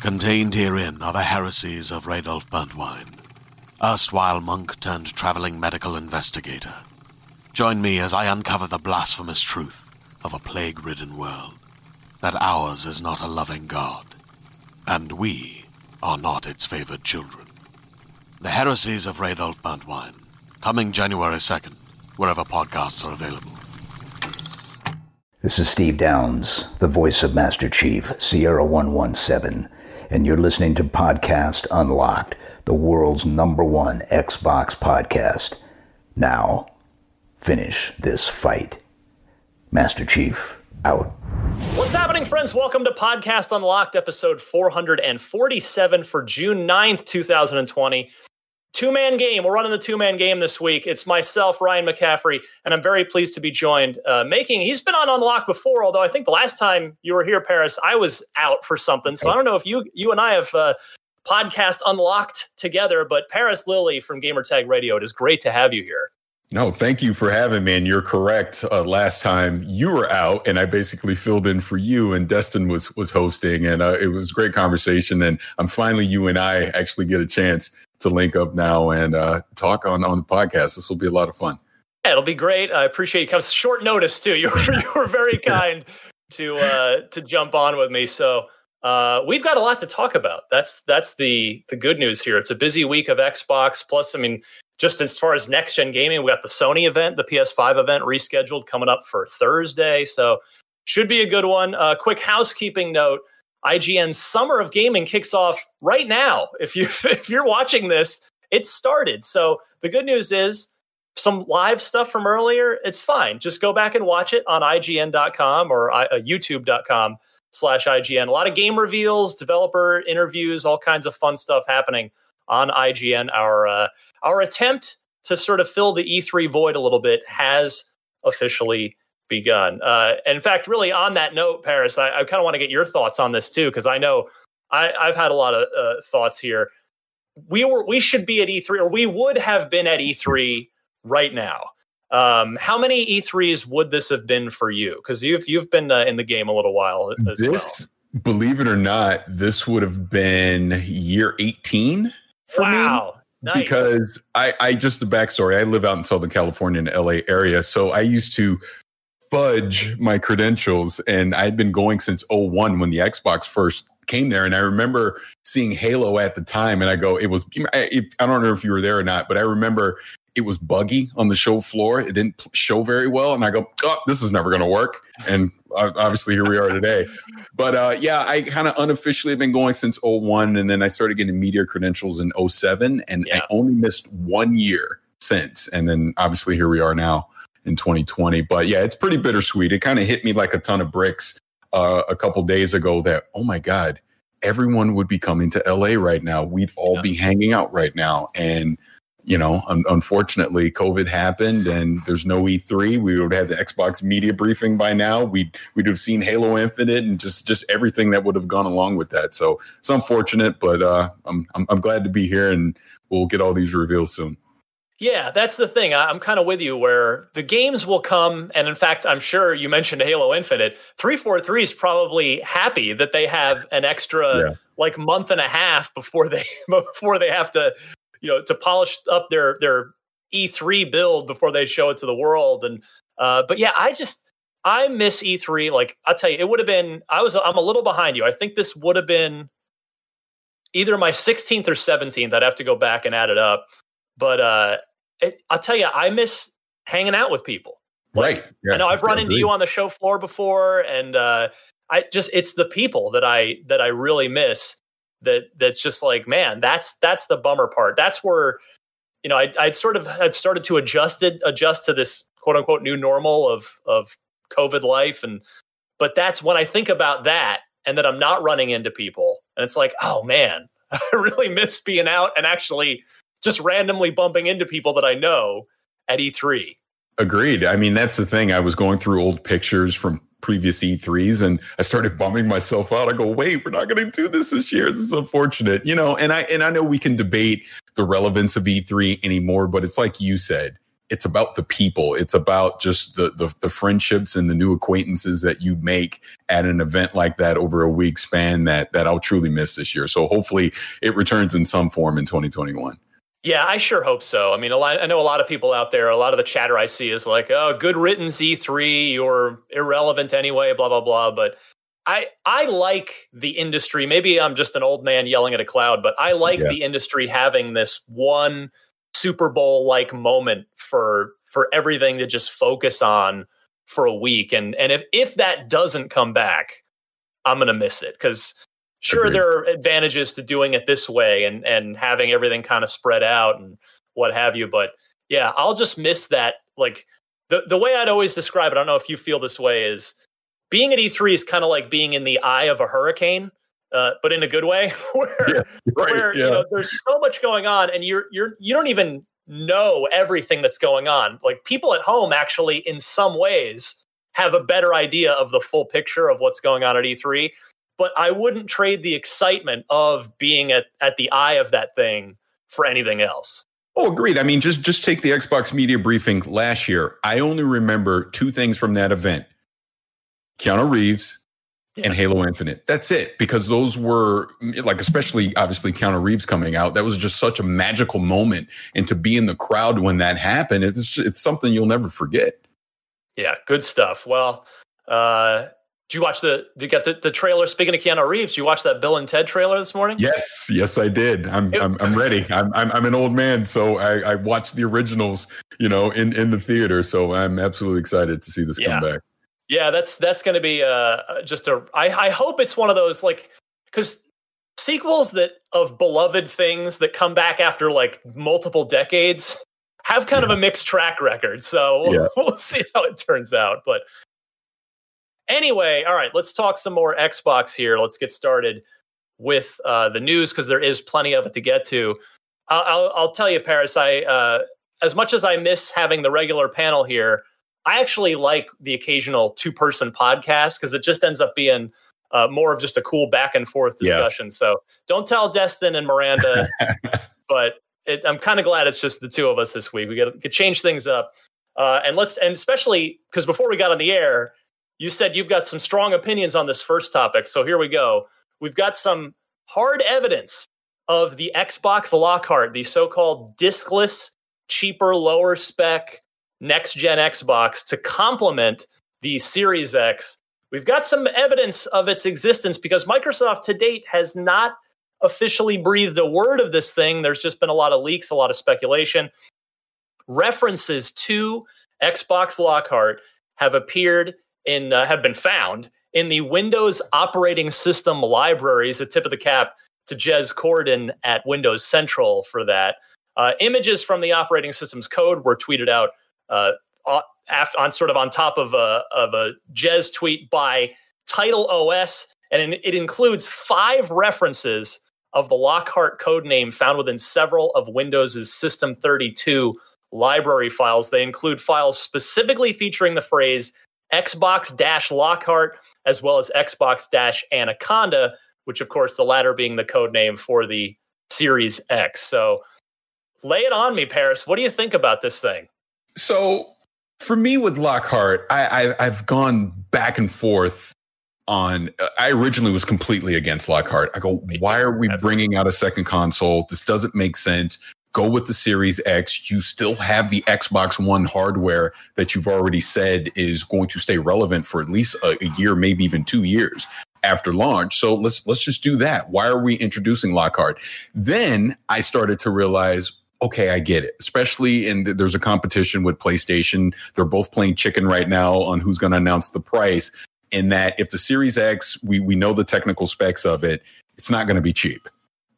Contained herein are the heresies of Radolf Burntwine, erstwhile monk turned traveling medical investigator. Join me as I uncover the blasphemous truth of a plague ridden world that ours is not a loving God, and we are not its favored children. The heresies of Radolf Burntwine, coming January 2nd, wherever podcasts are available. This is Steve Downes, the voice of Master Chief, Sierra 117 and you're listening to Podcast Unlocked, the world's number one Xbox podcast. Now, finish this fight. Master Chief, out. What's happening, friends? Welcome to Podcast Unlocked, episode 447 for June 9th, 2020 two man game. We're running the two man game this week. It's myself, Ryan McCaffrey, and I'm very pleased to be joined. Uh, making he's been on Unlock before, although I think the last time you were here, Parris, I was out for something. So I don't know if you you and I have uh, podcast unlocked together. But Parris Lilly from Gamertag Radio, it is great to have you here. No, thank you for having me. And you're correct. Uh, last time you were out, and I basically filled in for you, and Destin was was hosting, and uh, it was great conversation. And I'm finally you and I actually get a chance to link up now and uh, talk on on the podcast. This will be a lot of fun. Yeah, it'll be great. I appreciate you coming short notice too. You were you were very kind to uh, to jump on with me. So uh, we've got a lot to talk about. That's that's the the good news here. It's a busy week of Xbox. Plus, I mean, just as far as next gen gaming, we got the Sony event, the PS5 event rescheduled coming up for Thursday. So should be a good one. Uh, quick housekeeping note: IGN's Summer of Gaming kicks off right now. If you if you're watching this, it started. So the good news is some live stuff from earlier. It's fine. Just go back and watch it on IGN.com or uh, YouTube.com slash IGN. A lot of game reveals, developer interviews, all kinds of fun stuff happening on IGN. Our uh, our attempt to sort of fill the E3 void a little bit has officially begun. Uh, in fact, really on that note, Parris, I, I kind of want to get your thoughts on this too, because I know I, have had a lot of uh, thoughts here. We were we should be at E3, or we would have been at E3 right now. Um, how many E3s would this have been for you? Because you've you've been uh, in the game a little while as this, well. Believe it or not, this would have been year 18 for wow. me. Nice. Because I, I just the backstory. I live out in Southern California in the LA area, so I used to fudge my credentials, and I'd been going since 01 when the Xbox first came there. And I remember seeing Halo at the time, and I go, it was. I, I don't know if you were there or not, but I remember it was buggy on the show floor. It didn't show very well. And I go, oh, this is never going to work. And obviously here we are today. But uh, yeah, I kind of unofficially have been going since 01. And then I started getting media credentials in 07. And yeah. I only missed one year since. And then obviously here we are now in 2020. But yeah, it's pretty bittersweet. It kind of hit me like a ton of bricks uh, a couple days ago that, oh my God, everyone would be coming to LA right now. We'd all yeah. be hanging out right now. And you know, un- unfortunately, COVID happened, and there's no E3. We would have the Xbox media briefing by now. We'd we'd have seen Halo Infinite and just just everything that would have gone along with that. So it's unfortunate, but uh, I'm, I'm I'm glad to be here, and we'll get all these reveals soon. Yeah, that's the thing. I'm kind of with you where the games will come. And in fact, I'm sure you mentioned Halo Infinite. 343 is probably happy that they have an extra yeah. like month and a half before they before they have to you know to polish up their their E3 build before they show it to the world. And uh, but yeah, I just I miss E3. Like I'll tell you, it would have been. I was I'm a little behind you. I think this would have been either my 16th or 17th. I'd have to go back and add it up. But uh, it, I'll tell you, I miss hanging out with people. Like, right. Yeah, I know I've run into you on the show floor before, and uh, I just it's the people that I that I really miss. That that's just like man, that's that's the bummer part. That's where you know I I sort of have started to adjust it adjust to this quote unquote new normal of of COVID life, and but that's when I think about that and that I'm not running into people, and it's like oh man, I really miss being out and actually just randomly bumping into people that I know at E3. Agreed. I mean, that's the thing. I was going through old pictures from previous E3s and I started bumming myself out. I go, wait, we're not going to do this this year. This is unfortunate, you know, and I, and I know we can debate the relevance of E3 anymore, but it's like you said, it's about the people. It's about just the, the, the friendships and the new acquaintances that you make at an event like that over a week span that that I'll truly miss this year. So hopefully it returns in some form in 2021. Yeah, I sure hope so. I mean, a lot, I know a lot of people out there. A lot of the chatter I see is like, "Oh, good riddance, E3. You're irrelevant anyway." Blah blah blah. But I I like the industry. Maybe I'm just an old man yelling at a cloud, but I like yeah. the industry having this one Super Bowl like moment for for everything to just focus on for a week. And and if if that doesn't come back, I'm gonna miss it because sure Agreed. there are advantages to doing it this way and and having everything kind of spread out and what have you but yeah i'll just miss that like the the way i'd always describe it i don't know if you feel this way is being at e3 is kind of like being in the eye of a hurricane uh, but in a good way where, yes, right, where yeah. you know there's so much going on and you're you're you don't even know everything that's going on like people at home actually in some ways have a better idea of the full picture of what's going on at E3 but I wouldn't trade the excitement of being at, at the eye of that thing for anything else. Oh, agreed. I mean, just just take the Xbox media briefing last year. I only remember two things from that event: Keanu Reeves yeah. and Halo Infinite. That's it. Because those were like, especially obviously Keanu Reeves coming out. That was just such a magical moment, and to be in the crowd when that happened, it's it's something you'll never forget. Yeah, good stuff. Well, uh, did you watch the? Did you get the, the trailer? Speaking of Keanu Reeves, did you watch that Bill and Ted trailer this morning? Yes, yes, I did. I'm I'm, I'm ready. I'm, I'm I'm an old man, so I, I watched the originals, you know, in in the theater. So I'm absolutely excited to see this yeah. come back. Yeah, that's that's going to be uh just a. I I hope it's one of those like because sequels that of beloved things that come back after like multiple decades have kind yeah. of a mixed track record. So we'll, yeah. we'll see how it turns out, but. Anyway, all right, let's talk some more Xbox here. Let's get started with uh, the news because there is plenty of it to get to. I'll, I'll, I'll tell you, Parris. I uh, as much as I miss having the regular panel here, I actually like the occasional two person podcast because it just ends up being uh, more of just a cool back and forth discussion. Yeah. So don't tell Destin and Miranda, but it, I'm kind of glad it's just the two of us this week. We got to change things up, uh, and let's and especially because before we got on the air, you said you've got some strong opinions on this first topic. So here we go. We've got some hard evidence of the Xbox Lockhart, the so called diskless, cheaper, lower spec next gen Xbox to complement the Series X. We've got some evidence of its existence because Microsoft to date has not officially breathed a word of this thing. There's just been a lot of leaks, a lot of speculation. References to Xbox Lockhart have appeared in uh, have been found in the Windows operating system libraries. A tip of the cap to Jez Corden at Windows Central for that. Uh, images from the operating system's code were tweeted out uh, on sort of on top of a of a Jez tweet by Title OS, and it includes five references of the Lockhart code name found within several of Windows's System 32 library files. They include files specifically featuring the phrase Xbox Dash Lockhart, as well as Xbox Dash Anaconda, which, of course, the latter being the code name for the Series X. So lay it on me, Parris. What do you think about this thing? So for me with Lockhart, I, I, I've gone back and forth on uh, i originally was completely against lockhart i go why are we bringing out a second console this doesn't make sense go with the Series X. You still have the Xbox One hardware that you've already said is going to stay relevant for at least a, a, year, maybe even two years after launch. So let's let's just do that. Why are we introducing Lockhart? Then I started to realize okay, I get it. Especially in the, there's a competition with PlayStation. They're both playing chicken right now on who's going to announce the price. In that, if the Series X, we we know the technical specs of it, it's not going to be cheap.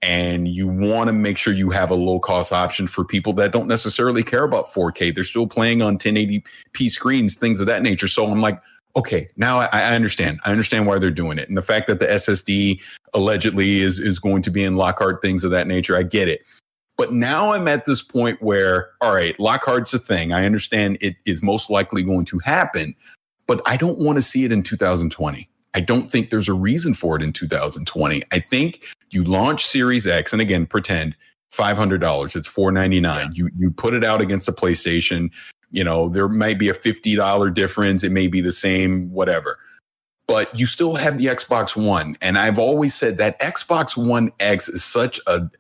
And you want to make sure you have a low cost option for people that don't necessarily care about 4K. They're still playing on 1080p screens, things of that nature. So I'm like, okay, now I, I, understand. I understand why they're doing it. And the fact that the SSD allegedly is, is going to be in Lockhart, things of that nature, I get it. But now I'm at this point where, all right, Lockhart's a thing. I understand it is most likely going to happen, but I don't want to see it in 2020. I don't think there's a reason for it in 2020. I think you launch Series X, and again, pretend $500. It's 499. Yeah. You you put it out against a PlayStation. You know, there might be a $50 difference. It may be the same, whatever. But you still have the Xbox One. And I've always said that Xbox One X is such a,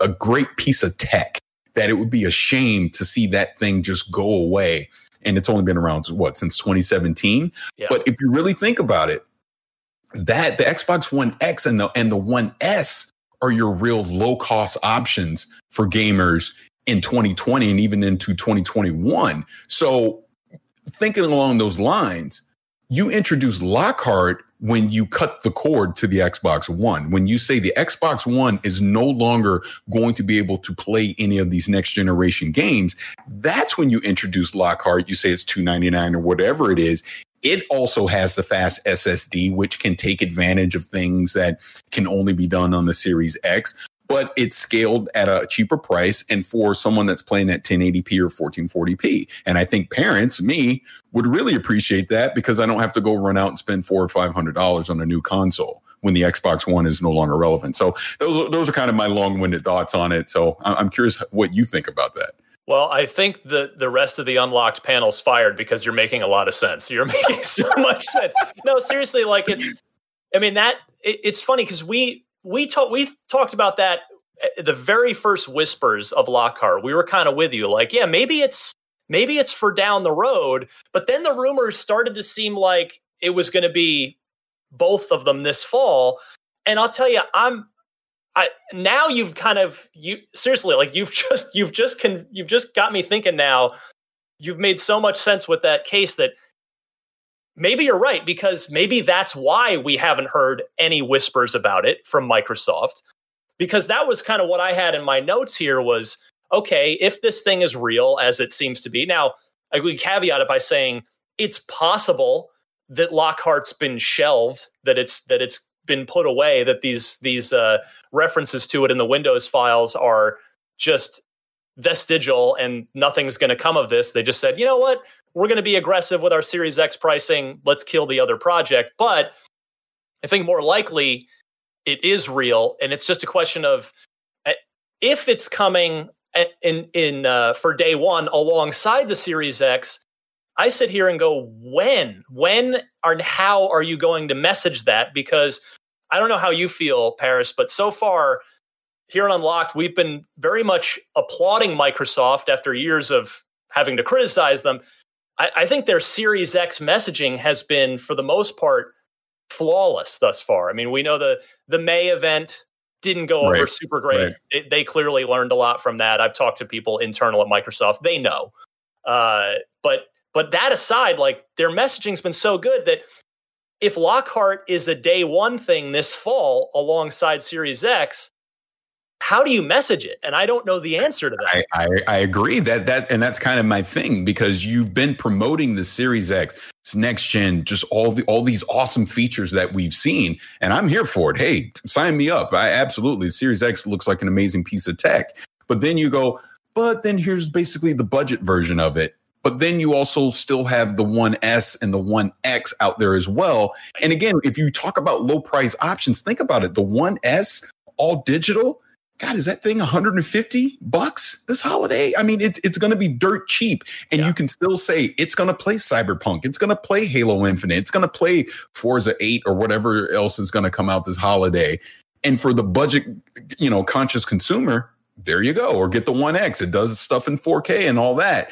a great piece of tech that it would be a shame to see that thing just go away. And it's only been around, what, since 2017? Yeah. But if you really think about it, that the Xbox One X and the and the One S are your real low cost options for gamers in 2020 and even into 2021. So thinking along those lines, you introduce Lockhart when you cut the cord to the Xbox One. When you say the Xbox One is no longer going to be able to play any of these next generation games, that's when you introduce Lockhart. You say it's 299 or whatever it is. It also has the fast SSD, which can take advantage of things that can only be done on the Series X, but it's scaled at a cheaper price and for someone that's playing at 1080p or 1440p. And I think parents, me, would really appreciate that because I don't have to go run out and spend four or five hundred dollars on a new console when the Xbox One is no longer relevant. So those, those are kind of my long-winded thoughts on it. So I'm curious what you think about that. Well, I think the the rest of the unlocked panels fired because you're making a lot of sense. You're making so much sense. No, seriously, like it's. I mean that it, it's funny because we we talked we talked about that eh, the very first whispers of Lockhart. We were kind of with you, like, yeah, maybe it's maybe it's for down the road. But then the rumors started to seem like it was going to be both of them this fall. And I'll tell you, I'm I now you've kind of you seriously like you've just you've just can you've just got me thinking now. You've made so much sense with that case that maybe you're right because maybe that's why we haven't heard any whispers about it from Microsoft because that was kind of what I had in my notes here was okay, if this thing is real as it seems to be. Now, I would caveat it by saying it's possible that Lockhart's been shelved, that it's that it's been put away that these these uh, references to it in the Windows files are just vestigial and nothing's going to come of this. They just said, you know what, we're going to be aggressive with our Series X pricing. Let's kill the other project. But I think more likely it is real, and it's just a question of eh, if it's coming eh, in in uh, for day one alongside the Series X. I sit here and go, when, when, and how are you going to message that? Because I don't know how you feel, Parris, but so far here on Unlocked, we've been very much applauding Microsoft after years of having to criticize them. I, I think their Series X messaging has been, for the most part, flawless thus far. I mean, we know the the May event didn't go right. over super great. Right. It, they clearly learned a lot from that. I've talked to people internal at Microsoft; they know. Uh, but but that aside, like their messaging's been so good that if Lockhart is a day one thing this fall alongside Series X, how do you message it? And I don't know the answer to that. I, I, I, agree that that and that's kind of my thing because you've been promoting the Series X, it's next gen, just all the all these awesome features that we've seen, and I'm here for it. Hey, sign me up. I absolutely Series X looks like an amazing piece of tech. But then you go, but then here's basically the budget version of it. But then you also still have the 1S and the 1X out there as well. And again, if you talk about low price options, think about it. The 1S, all digital, God, is that thing 150 bucks this holiday? I mean, it's it's going to be dirt cheap, and yeah. you can still say it's going to play Cyberpunk, it's going to play Halo Infinite, it's going to play Forza 8 or whatever else is going to come out this holiday. And for the budget, you know, conscious consumer, there you go, or get the 1X. It does stuff in 4K and all that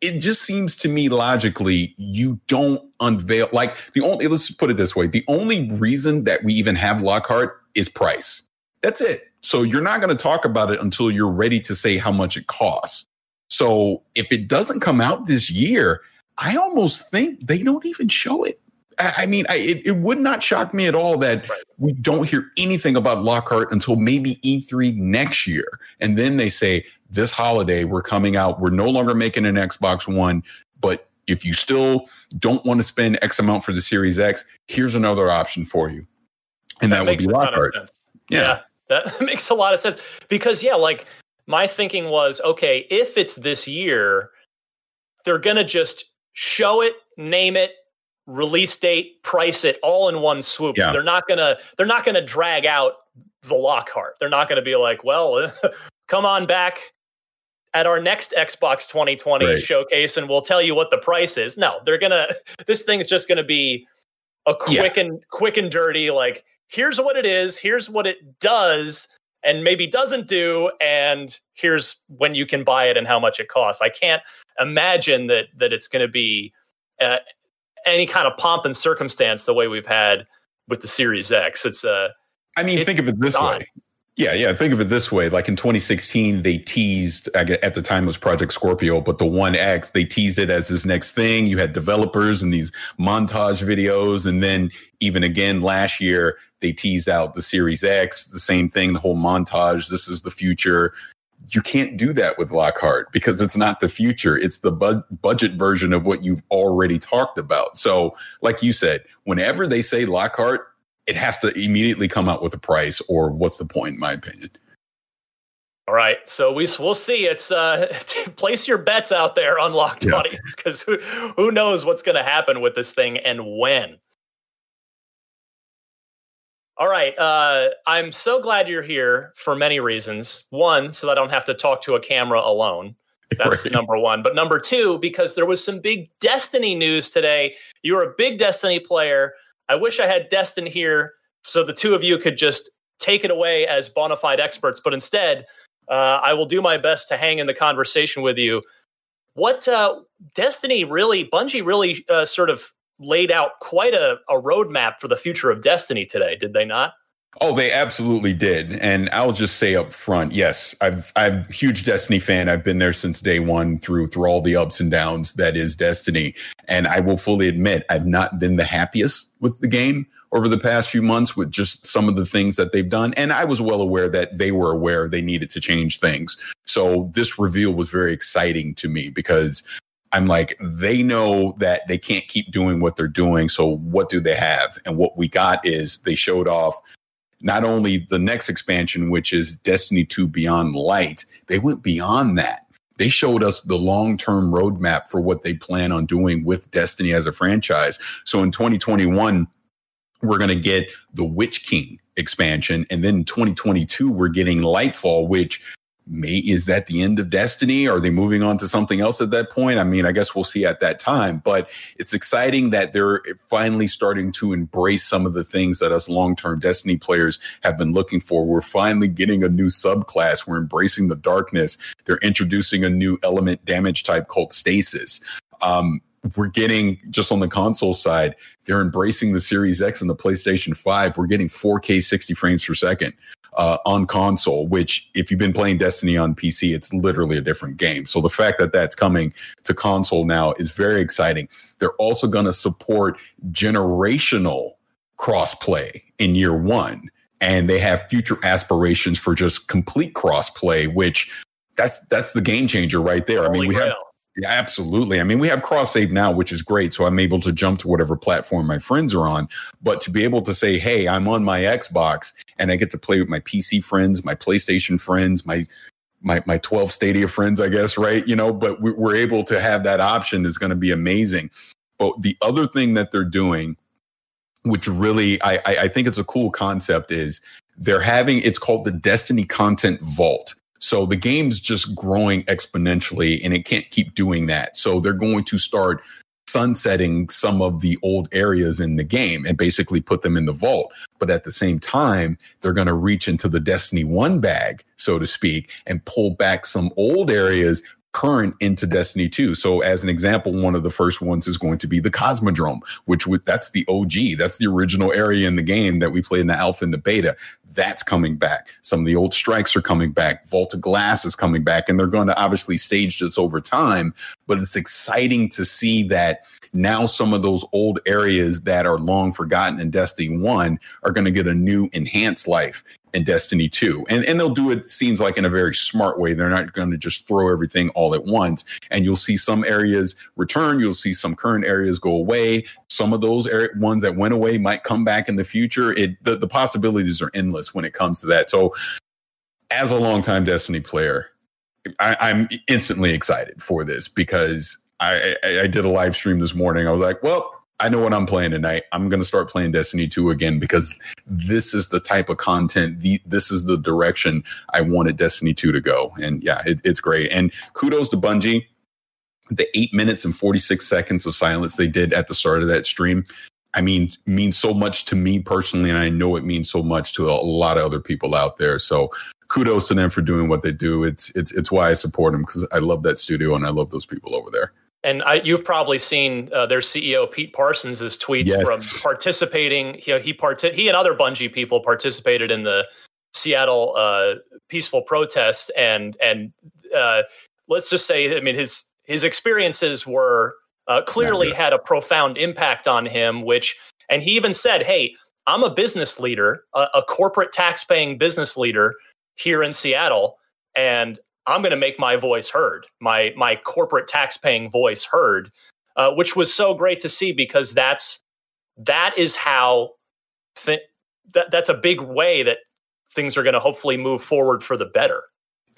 it just seems to me logically you don't unveil like the only let's put it this way the only reason that we even have lockhart is price that's it So you're not going to talk about it until you're ready to say how much it costs. So if it doesn't come out this year, I almost think they don't even show it. I mean, I, it, it, would not shock me at all that right. we don't hear anything about Lockhart until maybe E3 next year. And then they say, this holiday, we're coming out. We're no longer making an Xbox One, but if you still don't want to spend X amount for the Series X, here's another option for you. And that, that would be Lockhart. Yeah. yeah, that makes a lot of sense. Because, yeah, like my thinking was okay, if it's this year, they're going to just show it, name it, release date, price it all in one swoop. Yeah. They're not gonna they're not gonna drag out the Lockhart. They're not gonna be like, well, come on back at our next Xbox 2020 right. showcase and we'll tell you what the price is. No, they're gonna this thing's just gonna be a quick yeah. and quick and dirty, like here's what it is, here's what it does and maybe doesn't do and here's when you can buy it and how much it costs. I can't imagine that that it's going to be uh, any kind of pomp and circumstance the way we've had with the Series X. It's a. Uh, I mean, think of it this way. Yeah, yeah. Think of it this way. Like in 2016, they teased at the time it was Project Scorpio, but the One X, they teased it as this next thing. You had developers and these montage videos. And then even again last year, they teased out the Series X, the same thing, the whole montage. This is the future you can't do that with Lockhart because it's not the future. It's the bu- budget version of what you've already talked about. So, like you said, whenever they say Lockhart, it has to immediately come out with a price, or what's the point, in my opinion? All right, so we we'll see. It's uh, place your bets out there on Locked yeah. Audience because who, who knows what's going to happen with this thing and when. All right. Uh, I'm so glad you're here for many reasons. One, so that I don't have to talk to a camera alone. That's right. number one. But number two, because there was some big Destiny news today. You're a big Destiny player. I wish I had Destin here so the two of you could just take it away as bona fide experts. But instead, uh, I will do my best to hang in the conversation with you. What uh, Destiny really, Bungie really uh, sort of laid out quite a, a roadmap for the future of Destiny today, did they not? Oh, they absolutely did. And I'll just say up front, yes, I've I'm a huge Destiny fan. I've been there since day one through through all the ups and downs that is Destiny. And I will fully admit I've not been the happiest with the game over the past few months with just some of the things that they've done. And I was well aware that they were aware they needed to change things. So this reveal was very exciting to me because I'm like, they know that they can't keep doing what they're doing. So what do they have? And what we got is they showed off not only the next expansion, which is Destiny 2 Beyond Light, they went beyond that. They showed us the long term roadmap for what they plan on doing with Destiny as a franchise. So in 2021, we're going to get the Witch King expansion. And then in 2022, we're getting Lightfall, which may is that the end of destiny? Are they moving on to something else at that point? I mean i guess we'll see at that time but it's exciting that they're finally starting to embrace some of the things that us long-term destiny players have been looking for. We're finally getting a new subclass. We're embracing the darkness. They're introducing a new element damage type called stasis. Um, we're getting just on the console side, they're embracing the Series X and the PlayStation 5. We're getting 4K 60 frames per second uh, on console, which if you've been playing Destiny on PC, it's literally a different game. So the fact that that's coming to console now is very exciting. They're also going to support generational crossplay in year one. And they have future aspirations for just complete crossplay, which that's that's the game changer right there. Holy I mean, we have yeah, absolutely. I mean, we have cross save now, which is great. So I'm able to jump to whatever platform my friends are on. But to be able to say, hey, I'm on my Xbox and I get to play with my PC friends, my PlayStation friends, my my my 12 Stadia friends, I guess, right? You know, but we're able to have that option is going to be amazing. But the other thing that they're doing, which really I, I think it's a cool concept, is they're having it's called the Destiny Content Vault. So the game's just growing exponentially and it can't keep doing that. So they're going to start sunsetting some of the old areas in the game and basically put them in the vault. But at the same time, they're going to reach into the Destiny 1 bag, so to speak, and pull back some old areas, current into Destiny 2. So as an example, one of the first ones is going to be the Cosmodrome, which that's the OG. That's the original area in the game that we played in the alpha and the beta. That's coming back. Some of the old strikes are coming back. Vault of Glass is coming back, and they're going to obviously stage this over time. But it's exciting to see that now some of those old areas that are long forgotten in Destiny 1 are going to get a new enhanced life in Destiny 2. And, and they'll do it, seems like, in a very smart way. They're not going to just throw everything all at once. And you'll see some areas return. You'll see some current areas go away. Some of those area, ones that went away might come back in the future. It the, the possibilities are endless when it comes to that. So, as a longtime Destiny player, I, I'm instantly excited for this because I, I, I did a live stream this morning. I was like, well, I know what I'm playing tonight. I'm going to start playing Destiny 2 again because this is the type of content, the, this is the direction I wanted Destiny 2 to go. And yeah, it, it's great. And kudos to Bungie. The eight minutes and 46 seconds of silence they did at the start of that stream, I mean, means so much to me personally. And I know it means so much to a lot of other people out there. So kudos to them for doing what they do. It's, it's, it's why I support them because I love that studio and I love those people over there and I, you've probably seen uh, their CEO Pete Parsons' tweets yes. from participating. You know, he part he and other Bungie people participated in the Seattle uh, peaceful protest, and and uh, let's just say, I mean, his his experiences were uh, clearly had a profound impact on him. Which, and he even said, "Hey, I'm a business leader, a, a corporate tax paying business leader here in Seattle." And I'm going to make my voice heard, my my corporate tax-paying voice heard, uh, which was so great to see because that's that is how th- that that's a big way that things are going to hopefully move forward for the better.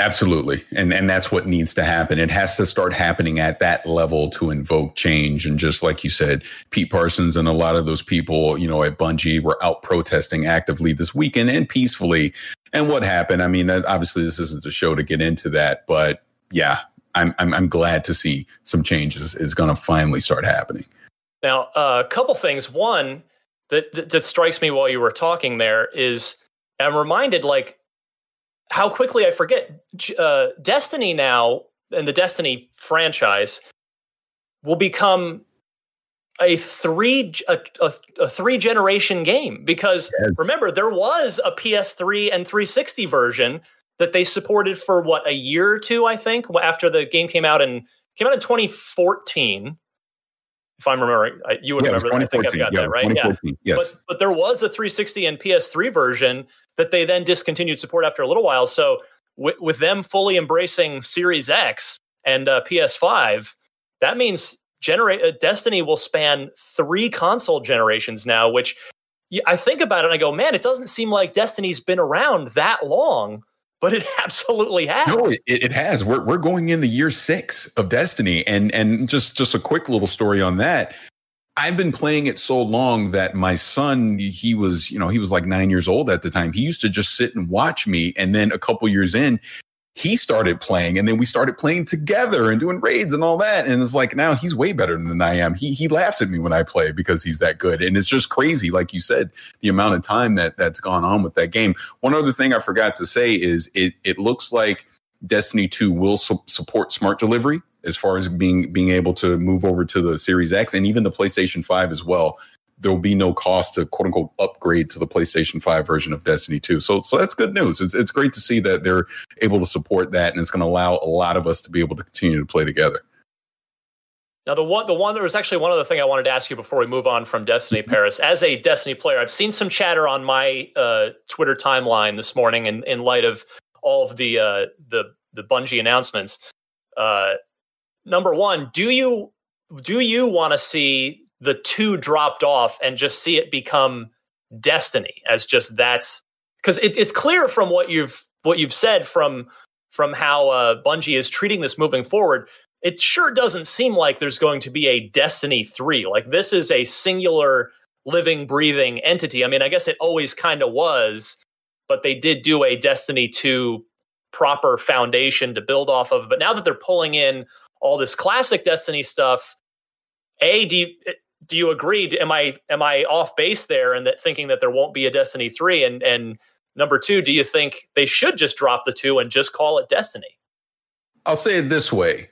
Absolutely. And and that's what needs to happen. It has to start happening at that level to invoke change. And just like you said, Pete Parsons and a lot of those people, you know, at Bungie were out protesting actively this weekend and peacefully and what happened. I mean, obviously, this isn't the show to get into that, but yeah, I'm I'm, I'm glad to see some changes is going to finally start happening. Now, uh, a couple things. One that, that that strikes me while you were talking there is I'm reminded like how quickly I forget uh, Destiny now and the Destiny franchise will become a three a, a, a, three generation game because yes. remember there was a PS3 and 360 version that they supported for what a year or two I think after the game came out in came out in 2014 if I'm remembering you would yeah, remember I think I've got yeah, that right? yeah. yes. But, but there was a 360 and PS3 version that they then discontinued support after a little while. So with, with them fully embracing Series X and uh, PS5 that means generate uh, Destiny will span three console generations now, which I think about it and I go, man, it doesn't seem like Destiny's been around that long, but it absolutely has. No, it, it has. We're we're going into year six of Destiny, and and just just a quick little story on that. I've been playing it so long that my son, he was, you know, he was like nine years old at the time. He used to just sit and watch me. And then a couple years in, he started playing and then we started playing together and doing raids and all that. And it's like now he's way better than I am. He he laughs at me when I play because he's that good. And it's just crazy, like you said, the amount of time that that's gone on with that game. One other thing I forgot to say is it it looks like Destiny 2 will su- support smart delivery as far as being being able to move over to the Series X and even the PlayStation 5 as well there will be no cost to quote unquote upgrade to the PlayStation 5 version of Destiny 2. So, so that's good news. It's, it's great to see that they're able to support that and it's going to allow a lot of us to be able to continue to play together. Now, the one, the one, there was actually one other thing I wanted to ask you before we move on from Destiny mm-hmm. Parris. As a Destiny player, I've seen some chatter on my uh, Twitter timeline this morning in, in light of all of the, uh, the, the Bungie announcements. Uh, number one, do you, do you want to see the two dropped off and just see it become destiny as just that's because it, it's clear from what you've what you've said from from how uh, Bungie is treating this moving forward. It sure doesn't seem like there's going to be a Destiny three. Like this is a singular living, breathing entity. I mean, I guess it always kind of was, but they did do a Destiny two proper foundation to build off of. But now that they're pulling in all this classic Destiny stuff, a do you, do you agree? Am I am I off base there and that thinking that there won't be a Destiny three? And and number two, do you think they should just drop the two and just call it Destiny? I'll say it this way.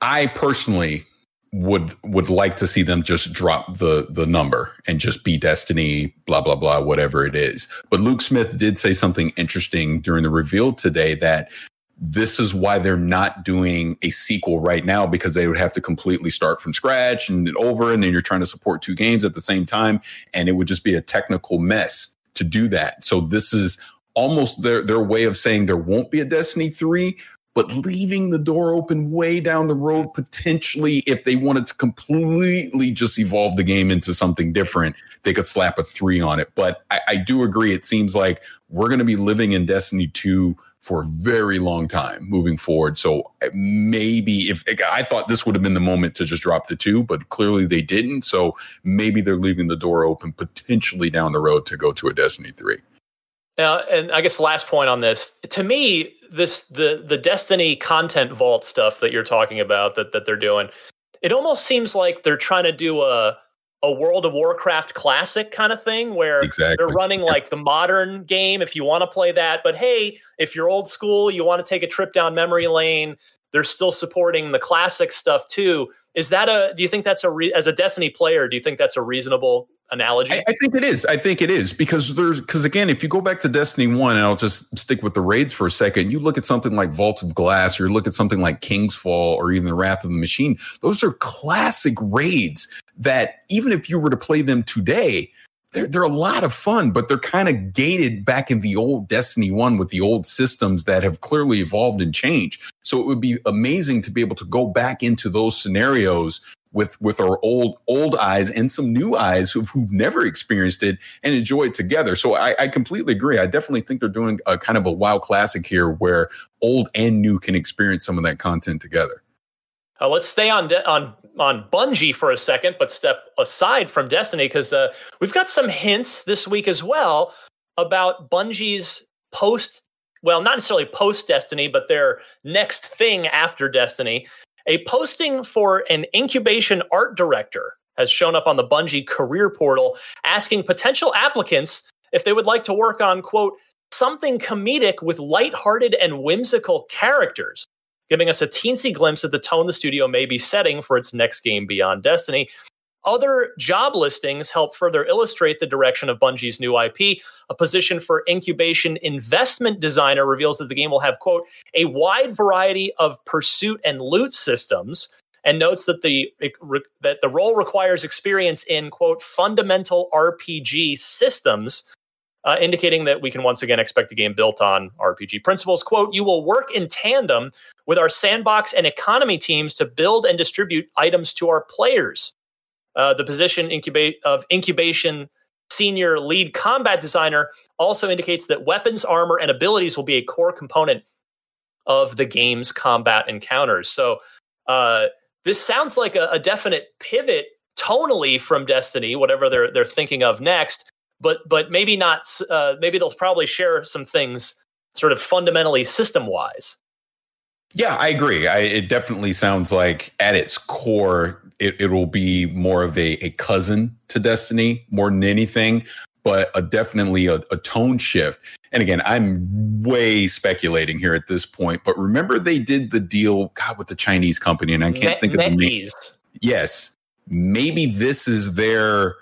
I personally would would like to see them just drop the the number and just be Destiny, blah blah blah, whatever it is. But Luke Smith did say something interesting during the reveal today that this is why they're not doing a sequel right now because they would have to completely start from scratch and over and then you're trying to support two games at the same time and it would just be a technical mess to do that. So this is almost their their way of saying there won't be a Destiny 3 but leaving the door open way down the road potentially if they wanted to completely just evolve the game into something different they could slap a three on it but i, I do agree it seems like we're going to be living in destiny 2 for a very long time moving forward. So uh, maybe if i thought this would have been the moment to just drop the two but clearly they didn't. So maybe they're leaving the door open potentially down the road to go to a destiny 3 now, and I guess the last point on this, to me, this the the Destiny content vault stuff that you're talking about that that they're doing, it almost seems like they're trying to do a a World of Warcraft classic kind of thing where exactly. they're running like the modern game if you want to play that, but hey, if you're old school, you want to take a trip down memory lane, they're still supporting the classic stuff too. Is that a do you think that's a re, as a Destiny player, do you think that's a reasonable analogy? I, I, think it is. I think it is because there's because again, if you go back to Destiny One, and I'll just stick with the raids for a second. You look at something like Vault of Glass, or you look at something like King's Fall, or even the Wrath of the Machine. Those are classic raids that even if you were to play them today, they're, they're a lot of fun, but they're kind of gated back in the old Destiny 1 with the old systems that have clearly evolved and changed. So it would be amazing to be able to go back into those scenarios with with our old old eyes and some new eyes who've, who've never experienced it and enjoy it together. So I, I completely agree. I definitely think they're doing a kind of a WoW classic here where old and new can experience some of that content together. Uh, let's stay on de- on on Bungie for a second, but step aside from Destiny because uh, we've got some hints this week as well about Bungie's post. Well, not necessarily post Destiny, but their next thing after Destiny. A posting for an incubation art director has shown up on the Bungie career portal asking potential applicants if they would like to work on, quote, something comedic with lighthearted and whimsical characters, giving us a teensy glimpse of the tone the studio may be setting for its next game beyond Destiny. Other job listings help further illustrate the direction of Bungie's new IP. A position for incubation investment designer reveals that the game will have, quote, a wide variety of pursuit and loot systems, and notes that the that the role requires experience in quote fundamental RPG systems, uh, indicating that we can once again expect a game built on RPG principles. Quote, you will work in tandem with our sandbox and economy teams to build and distribute items to our players. Uh, the position incubate of incubation senior lead combat designer also indicates that weapons, armor, and abilities will be a core component of the game's combat encounters. So uh, this sounds like a, a, definite pivot tonally from Destiny, whatever they're they're thinking of next. But but maybe not. Uh, maybe they'll probably share some things, sort of fundamentally system wise. Yeah, I agree. I, it definitely sounds like at its core, it, it will be more of a, a cousin to Destiny more than anything, but a, definitely a, a tone shift. And again, I'm way speculating here at this point, but remember they did the deal, God, with the Chinese company, and I can't think of the name. Yes, maybe this is their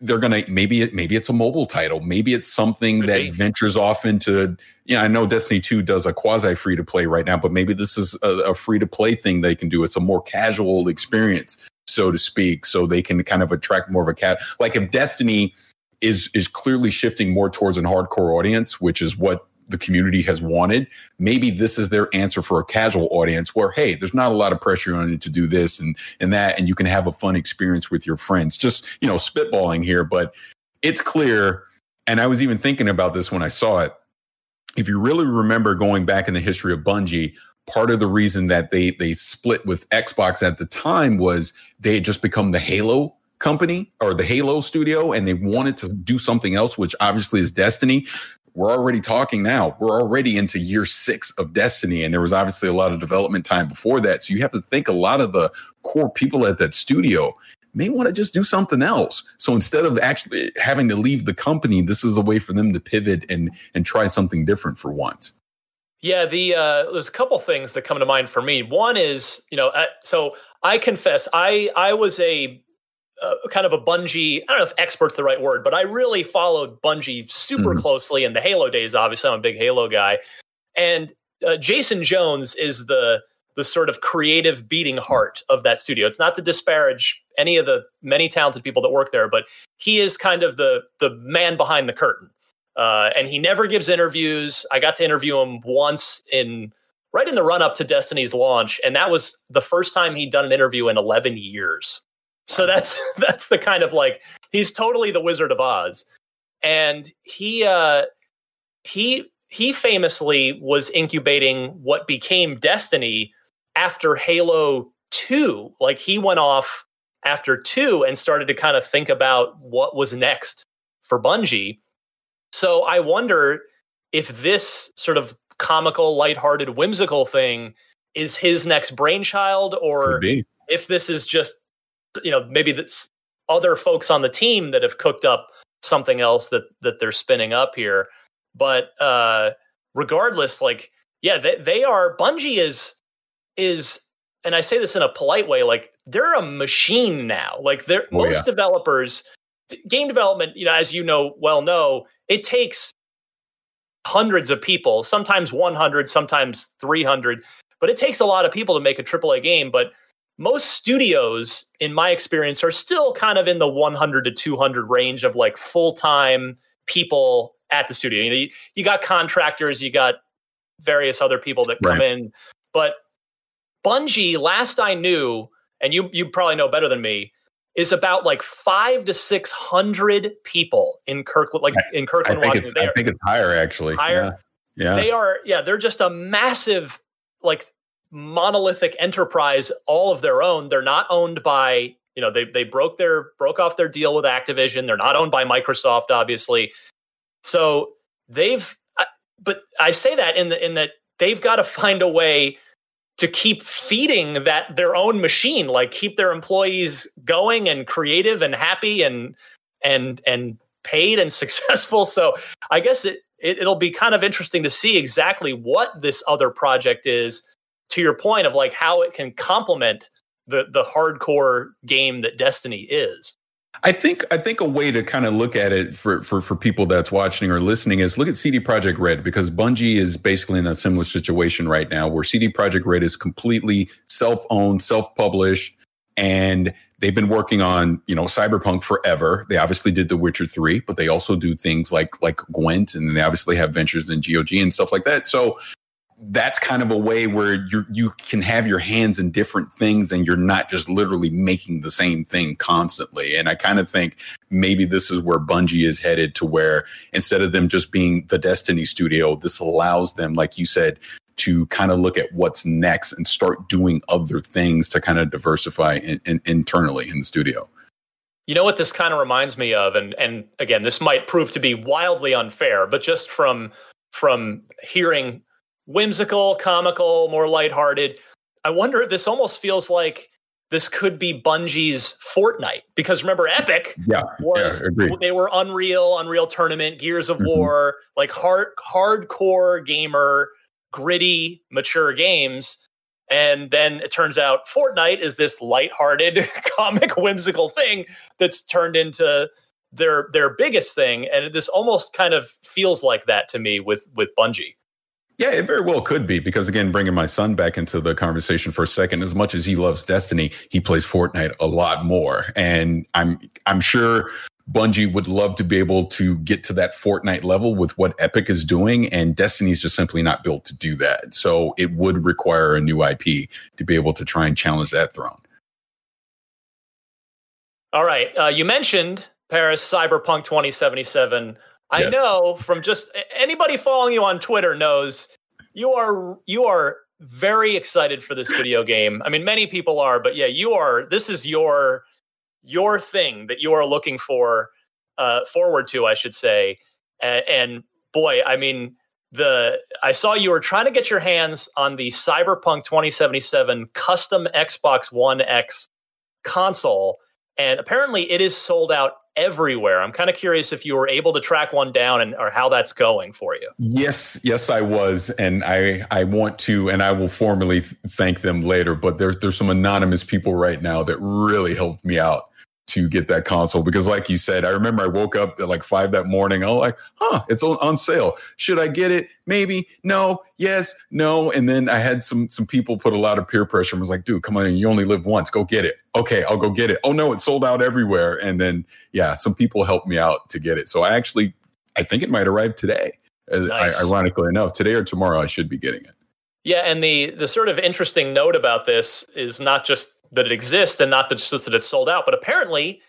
they're gonna maybe it maybe it's a mobile title maybe it's something Could that be. ventures off into you know i know destiny 2 does a quasi free to play right now but maybe this is a, a free to play thing they can do it's a more casual experience so to speak so they can kind of attract more of a cat like if destiny is is clearly shifting more towards an hardcore audience which is what the community has wanted. Maybe this is their answer for a casual audience where, hey, there's not a lot of pressure on you to do this and, and that, and you can have a fun experience with your friends. Just, you know, spitballing here, but it's clear. And I was even thinking about this when I saw it. If you really remember going back in the history of Bungie, part of the reason that they they split with Xbox at the time was they had just become the Halo company or the Halo studio and they wanted to do something else, which obviously is Destiny we're already talking now. We're already into year six of Destiny, and there was obviously a lot of development time before that. So you have to think a lot of the core people at that studio may want to just do something else. So instead of actually having to leave the company, this is a way for them to pivot and and try something different for once. Yeah, the uh, there's a couple things that come to mind for me. One is, you know, so I confess, I I was a uh, kind of a Bungie. I don't know if expert's the right word, but I really followed Bungie super mm-hmm. closely in the Halo days. Obviously, I'm a big Halo guy, and uh, Jason Jones is the the sort of creative beating heart of that studio. It's not to disparage any of the many talented people that work there, but he is kind of the the man behind the curtain. Uh, and he never gives interviews. I got to interview him once in right in the run up to Destiny's launch, and that was the first time he'd done an interview in 11 years. So that's that's the kind of like he's totally the Wizard of Oz, and he uh, he he famously was incubating what became Destiny after Halo 2. Like he went off after 2 and started to kind of think about what was next for Bungie. So I wonder if this sort of comical, lighthearted, whimsical thing is his next brainchild or if this is just you know maybe that's other folks on the team that have cooked up something else that that they're spinning up here. But uh regardless like yeah they, they are bungie is is and i say this in a polite way like they're a machine now. Like they're oh, most yeah. developers game development you know as you know well know it takes hundreds of people sometimes 100 sometimes 300 but it takes a lot of people to make a aaa game. But most studios in my experience are still kind of in the 100 to 200 range of like full-time people at the studio you know you, you got contractors you got various other people that come right. in but bungie last i knew and you you probably know better than me is about like five to six hundred people in Kirkland, like in Kirkland, I think Washington. It's, I think it's higher actually. Higher. Yeah. yeah. They are. Yeah, they're just a massive like monolithic enterprise all of their own. They're not owned by, you know, they they broke their broke off their deal with Activision. They're not owned by Microsoft, obviously. So they've but I say that in the in that they've got to find a way to keep feeding that their own machine, like keep their employees going and creative and happy and and and paid and successful. So I guess it, it it'll be kind of interesting to see exactly what this other project is to your point of like how it can complement the the hardcore game that Destiny is. I think I think a way to kind of look at it for, for for people that's watching or listening is look at CD Projekt Red because Bungie is basically in a similar situation right now where CD Projekt Red is completely self-owned, self-published, and they've been working on you know Cyberpunk forever. They obviously did The Witcher three, but they also do things like like Gwent, and they obviously have ventures in GOG and stuff like that. So that's kind of a way where you you can have your hands in different things and you're not just literally making the same thing constantly. And I kind of think maybe this is where Bungie is headed to where instead of them just being the Destiny studio, this allows them, like you said, to kind of look at what's next and start doing other things to kind of diversify in, in, internally in the studio. You know what this kind of reminds me of, and and again, this might prove to be wildly unfair, but just from from hearing whimsical, comical, more lighthearted. I wonder if this almost feels like this could be Bungie's Fortnite because remember Epic yeah, was yeah, they were Unreal, Unreal Tournament, Gears of mm-hmm. War, like hard hardcore gamer, gritty, mature games. And then it turns out Fortnite is this lighthearted, comic, whimsical thing that's turned into their their biggest thing. And this almost kind of feels like that to me with with Bungie. Yeah, it very well could be because again, bringing my son back into the conversation for a second, as much as he loves Destiny, he plays Fortnite a lot more, and I'm I'm sure Bungie would love to be able to get to that Fortnite level with what Epic is doing, and Destiny is just simply not built to do that. So it would require a new IP to be able to try and challenge that throne. All right, uh, you mentioned Parris Cyberpunk 2077 I yes. know from just anybody following you on Twitter knows you are you are very excited for this video game. I mean, many people are, but yeah, you are. This is your your thing that you are looking for uh, forward to, I should say. And, and boy, I mean, the I saw you were trying to get your hands on the Cyberpunk 2077 custom Xbox One X console, and apparently it is sold out everywhere. I'm kind of curious if you were able to track one down and or how that's going for you. Yes, yes, I was, and I I want to, and I will formally thank them later. But there's there's some anonymous people right now that really helped me out to get that console because like you said i remember i woke up at like five that morning i was like huh it's on, on sale. Should i get it? Maybe. No. Yes. No. And then i had some some people put a lot of peer pressure and was like dude come on you only live once. Go get it. Okay i'll go get it. Oh no it's sold out everywhere. And then yeah some people helped me out to get it. So i actually i think it might arrive today uh, nice. I, ironically enough. Today or tomorrow i should be getting it. Yeah and the the sort of interesting note about this is not just that it exists and not just that it's sold out. But apparently,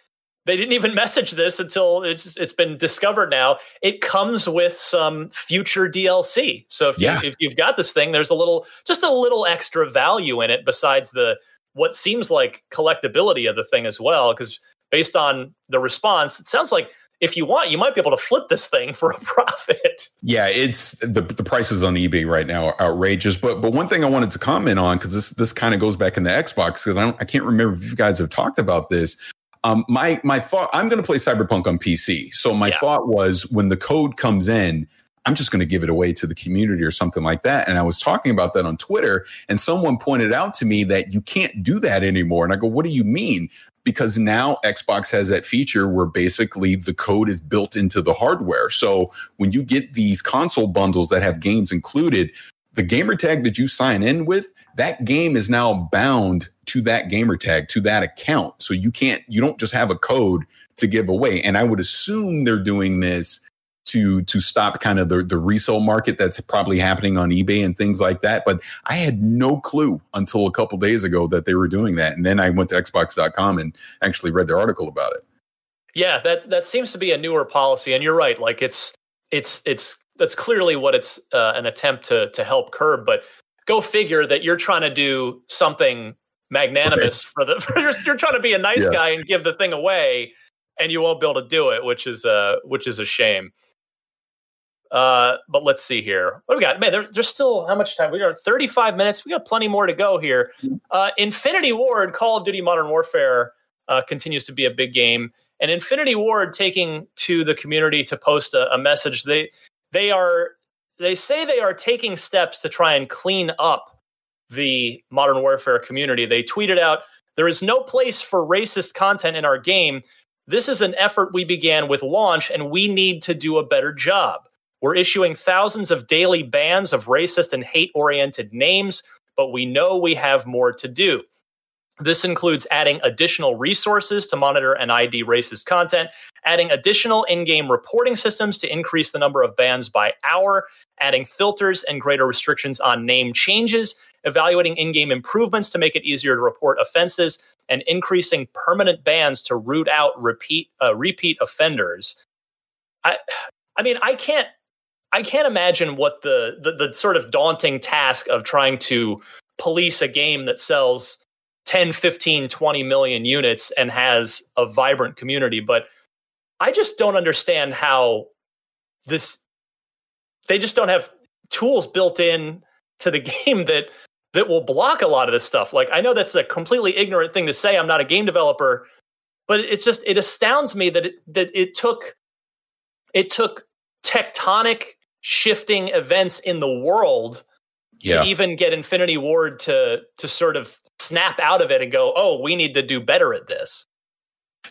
they didn't even message this until it's it's been discovered now. It comes with some future DLC. So if, yeah. you, if you've got this thing, there's a little just a little extra value in it besides the what seems like collectability of the thing as well. Because based on the response, it sounds like if you want, you might be able to flip this thing for a profit. Yeah, it's the the prices on eBay right now are outrageous. But but one thing I wanted to comment on because this this kind of goes back in the Xbox because I don't I can't remember if you guys have talked about this. Um, my my thought I'm going to play Cyberpunk on PC. So my yeah. thought was when the code comes in, I'm just going to give it away to the community or something like that. And I was talking about that on Twitter, and someone pointed out to me that you can't do that anymore. And I go, What do you mean? Because now Xbox has that feature where basically the code is built into the hardware. So when you get these console bundles that have games included, the gamer tag that you sign in with, that game is now bound to that gamer tag, to that account. So you can't, you don't just have a code to give away. And I would assume they're doing this to to stop kind of the, the resale market that's probably happening on eBay and things like that. But I had no clue until a couple days ago that they were doing that. And then I went to Xbox.com and actually read their article about it. Yeah, that that seems to be a newer policy. And you're right. Like it's it's it's that's clearly what it's uh, an attempt to to help curb. But go figure that you're trying to do something magnanimous right. for the for, you're, you're trying to be a nice yeah. guy and give the thing away and you won't be able to do it, which is uh which is a shame. Uh, but let's see here. What do we got? Man, there, there's still how much time? We got 35 minutes. We got plenty more to go here. Uh, Infinity Ward, Call of Duty Modern Warfare uh, continues to be a big game, and Infinity Ward taking to the community to post a, a message. They they are they say they are taking steps to try and clean up the Modern Warfare community. They tweeted out, "There is no place for racist content in our game." This is an effort we began with launch, and we need to do a better job. We're issuing thousands of daily bans of racist and hate oriented names, but we know we have more to do. This includes adding additional resources to monitor and ID racist content, adding additional in game reporting systems to increase the number of bans by hour, adding filters and greater restrictions on name changes, evaluating in game improvements to make it easier to report offenses, and increasing permanent bans to root out repeat, uh, repeat offenders. I, I mean, I can't I can't imagine what the, the the sort of daunting task of trying to police a game that sells 10, 15, 20 million units and has a vibrant community. But I just don't understand how this they just don't have tools built in to the game that that will block a lot of this stuff. Like I know that's a completely ignorant thing to say. I'm not a game developer, but it's just it astounds me that it that it took it took tectonic shifting events in the world yeah. to even get Infinity Ward to to sort of snap out of it and go, "Oh, we need to do better at this."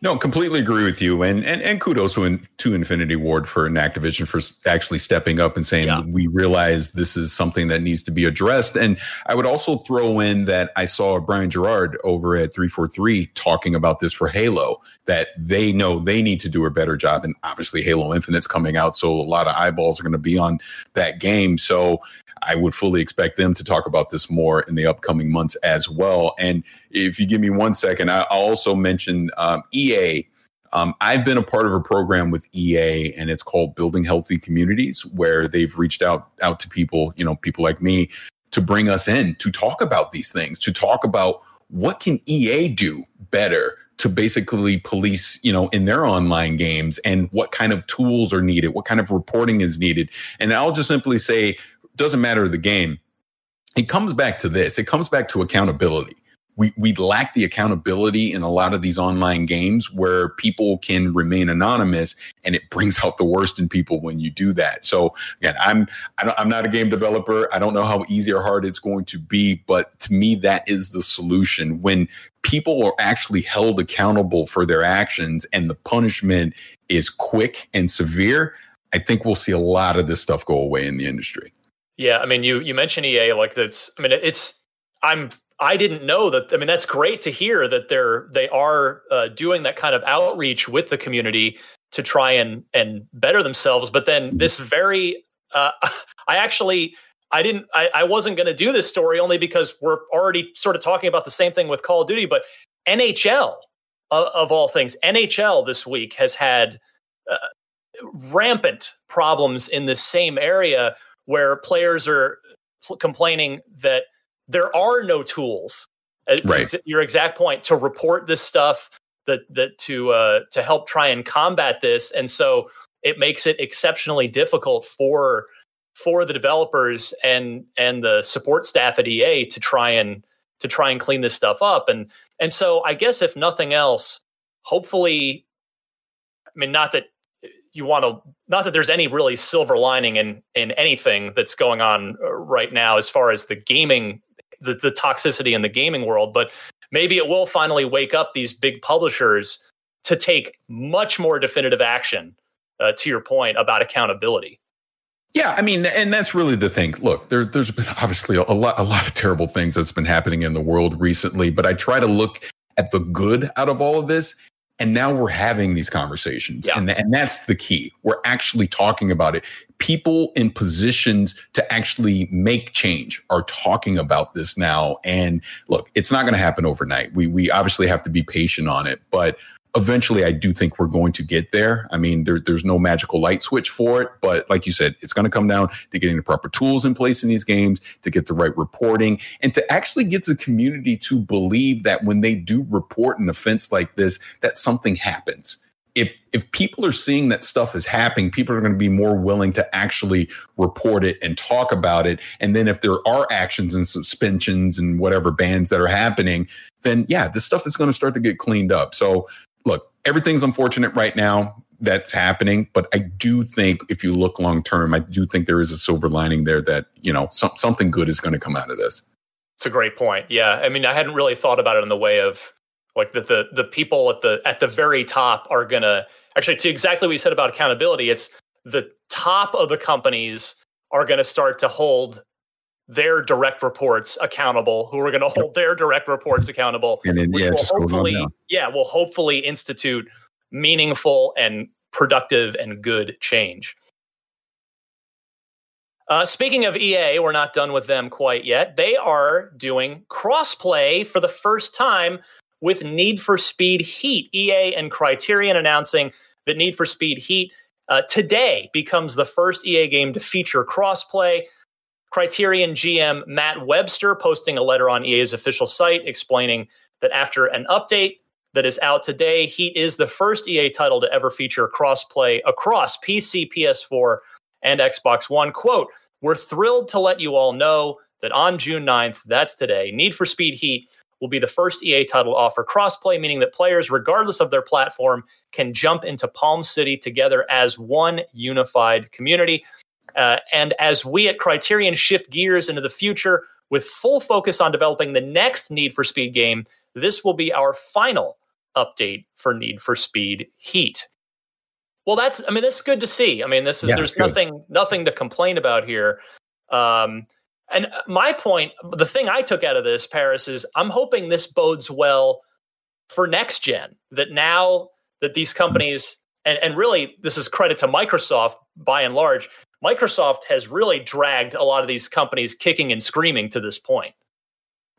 No, completely agree with you, and and and kudos to, to Infinity Ward for an Activision for actually stepping up and saying yeah. we realize this is something that needs to be addressed. And I would also throw in that I saw Brian Jarrard over at three four three talking about this for Halo that they know they need to do a better job, and obviously Halo Infinite's coming out, so a lot of eyeballs are going to be on that game. So I would fully expect them to talk about this more in the upcoming months as well. And if you give me one second, I, will also mention um, EA. Um, I've been a part of a program with EA, and it's called Building Healthy Communities, where they've reached out out to people, you know, people like me, to bring us in to talk about these things, to talk about what can EA do better to basically police, you know, in their online games and what kind of tools are needed, what kind of reporting is needed. And I'll just simply say doesn't matter the game. It comes back to this. It comes back to accountability. We we lack the accountability in a lot of these online games where people can remain anonymous and it brings out the worst in people when you do that. So again i'm I don't, i'm not a game developer. I don't know how easy or hard it's going to be but to me that is the solution. When people are actually held accountable for their actions and the punishment is quick and severe i think we'll see a lot of this stuff go away in the industry yeah, I mean, you you mentioned EA like that's. I mean, it's. I'm. I didn't know that. I mean, that's great to hear that they're they are uh, doing that kind of outreach with the community to try and and better themselves. But then this very, uh, I actually. I didn't. I, I wasn't going to do this story only because we're already sort of talking about the same thing with Call of Duty. But NHL, of, of all things, NHL this week has had uh, rampant problems in the same area where players are complaining that there are no tools. Uh, right. Your exact point to report this stuff that that to uh, to help try and combat this, and so it makes it exceptionally difficult for for the developers and and the support staff at EA to try and to try and clean this stuff up. And and so I guess if nothing else, hopefully, I mean, not that you want to not that there's any really silver lining in in anything that's going on uh, right now as far as the gaming the, the toxicity in the gaming world but maybe it will finally wake up these big publishers to take much more definitive action uh, to your point about accountability yeah, I mean, and that's really the thing. Look, there, has been obviously a, a lot, a lot of terrible things that's been happening in the world recently. But I try to look at the good out of all of this, and now we're having these conversations. Yeah. And, and that's the key. We're actually talking about it. People in positions to actually make change are talking about this now. And look, it's not going to happen overnight. We, we obviously have to be patient on it, but eventually I do think we're going to get there. I mean, there, there's no magical light switch for it, but like you said, it's going to come down to getting the proper tools in place in these games, to get the right reporting, and to actually get the community to believe that when they do report an offense like this, that something happens. If if people are seeing that stuff is happening, people are going to be more willing to actually report it and talk about it. And then if there are actions and suspensions and whatever bans that are happening, then yeah, this stuff is going to start to get cleaned up. So look, everything's unfortunate right now that's happening, but I do think if you look long term, I do think there is a silver lining there that, you know, some, something good is going to come out of this. It's a great point. Yeah. I mean, I hadn't really thought about it in the way of like the the, the people at the at the very top are going to actually to exactly what you said about accountability, it's the top of the companies are going to start to hold their direct reports accountable, who are going to hold their direct reports accountable, and then, yeah, will hopefully, yeah, will hopefully institute meaningful and productive and good change. Uh, speaking of EA, we're not done with them quite yet. They are doing crossplay for the first time with Need for Speed Heat. EA and Criterion announcing that Need for Speed Heat uh, today becomes the first EA game to feature crossplay. Criterion GM Matt Webster posting a letter on EA's official site explaining that after an update that is out today, Heat is the first EA title to ever feature crossplay across PC, PS4, and Xbox One. Quote, We're thrilled to let you all know that on June 9th, that's today, Need for Speed Heat will be the first EA title to offer crossplay, meaning that players, regardless of their platform, can jump into Palm City together as one unified community. Uh, and as we at Criterion shift gears into the future with full focus on developing the next Need for Speed game, this will be our final update for Need for Speed Heat. Well, that's I mean, this is good to see. I mean, this is yeah, there's nothing nothing to complain about here. Um, and my point, the thing I took out of this, Parris, is I'm hoping this bodes well for next gen. That now that these companies and, and really this is credit to Microsoft by and large, Microsoft has really dragged a lot of these companies kicking and screaming to this point.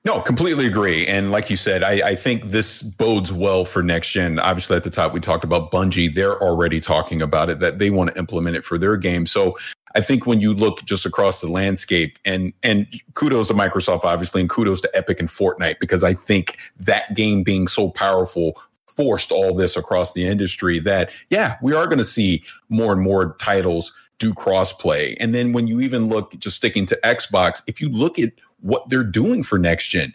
No, completely agree. And like you said, I, I, think this bodes well for next gen. Obviously, at the top, we talked about Bungie. They're already talking about it, that they want to implement it for their game. So I think when you look just across the landscape and and kudos to Microsoft, obviously, and kudos to Epic and Fortnite, because I think that game being so powerful forced all this across the industry that, yeah, we are going to see more and more titles do crossplay. And then when you even look, just sticking to Xbox, if you look at what they're doing for next gen,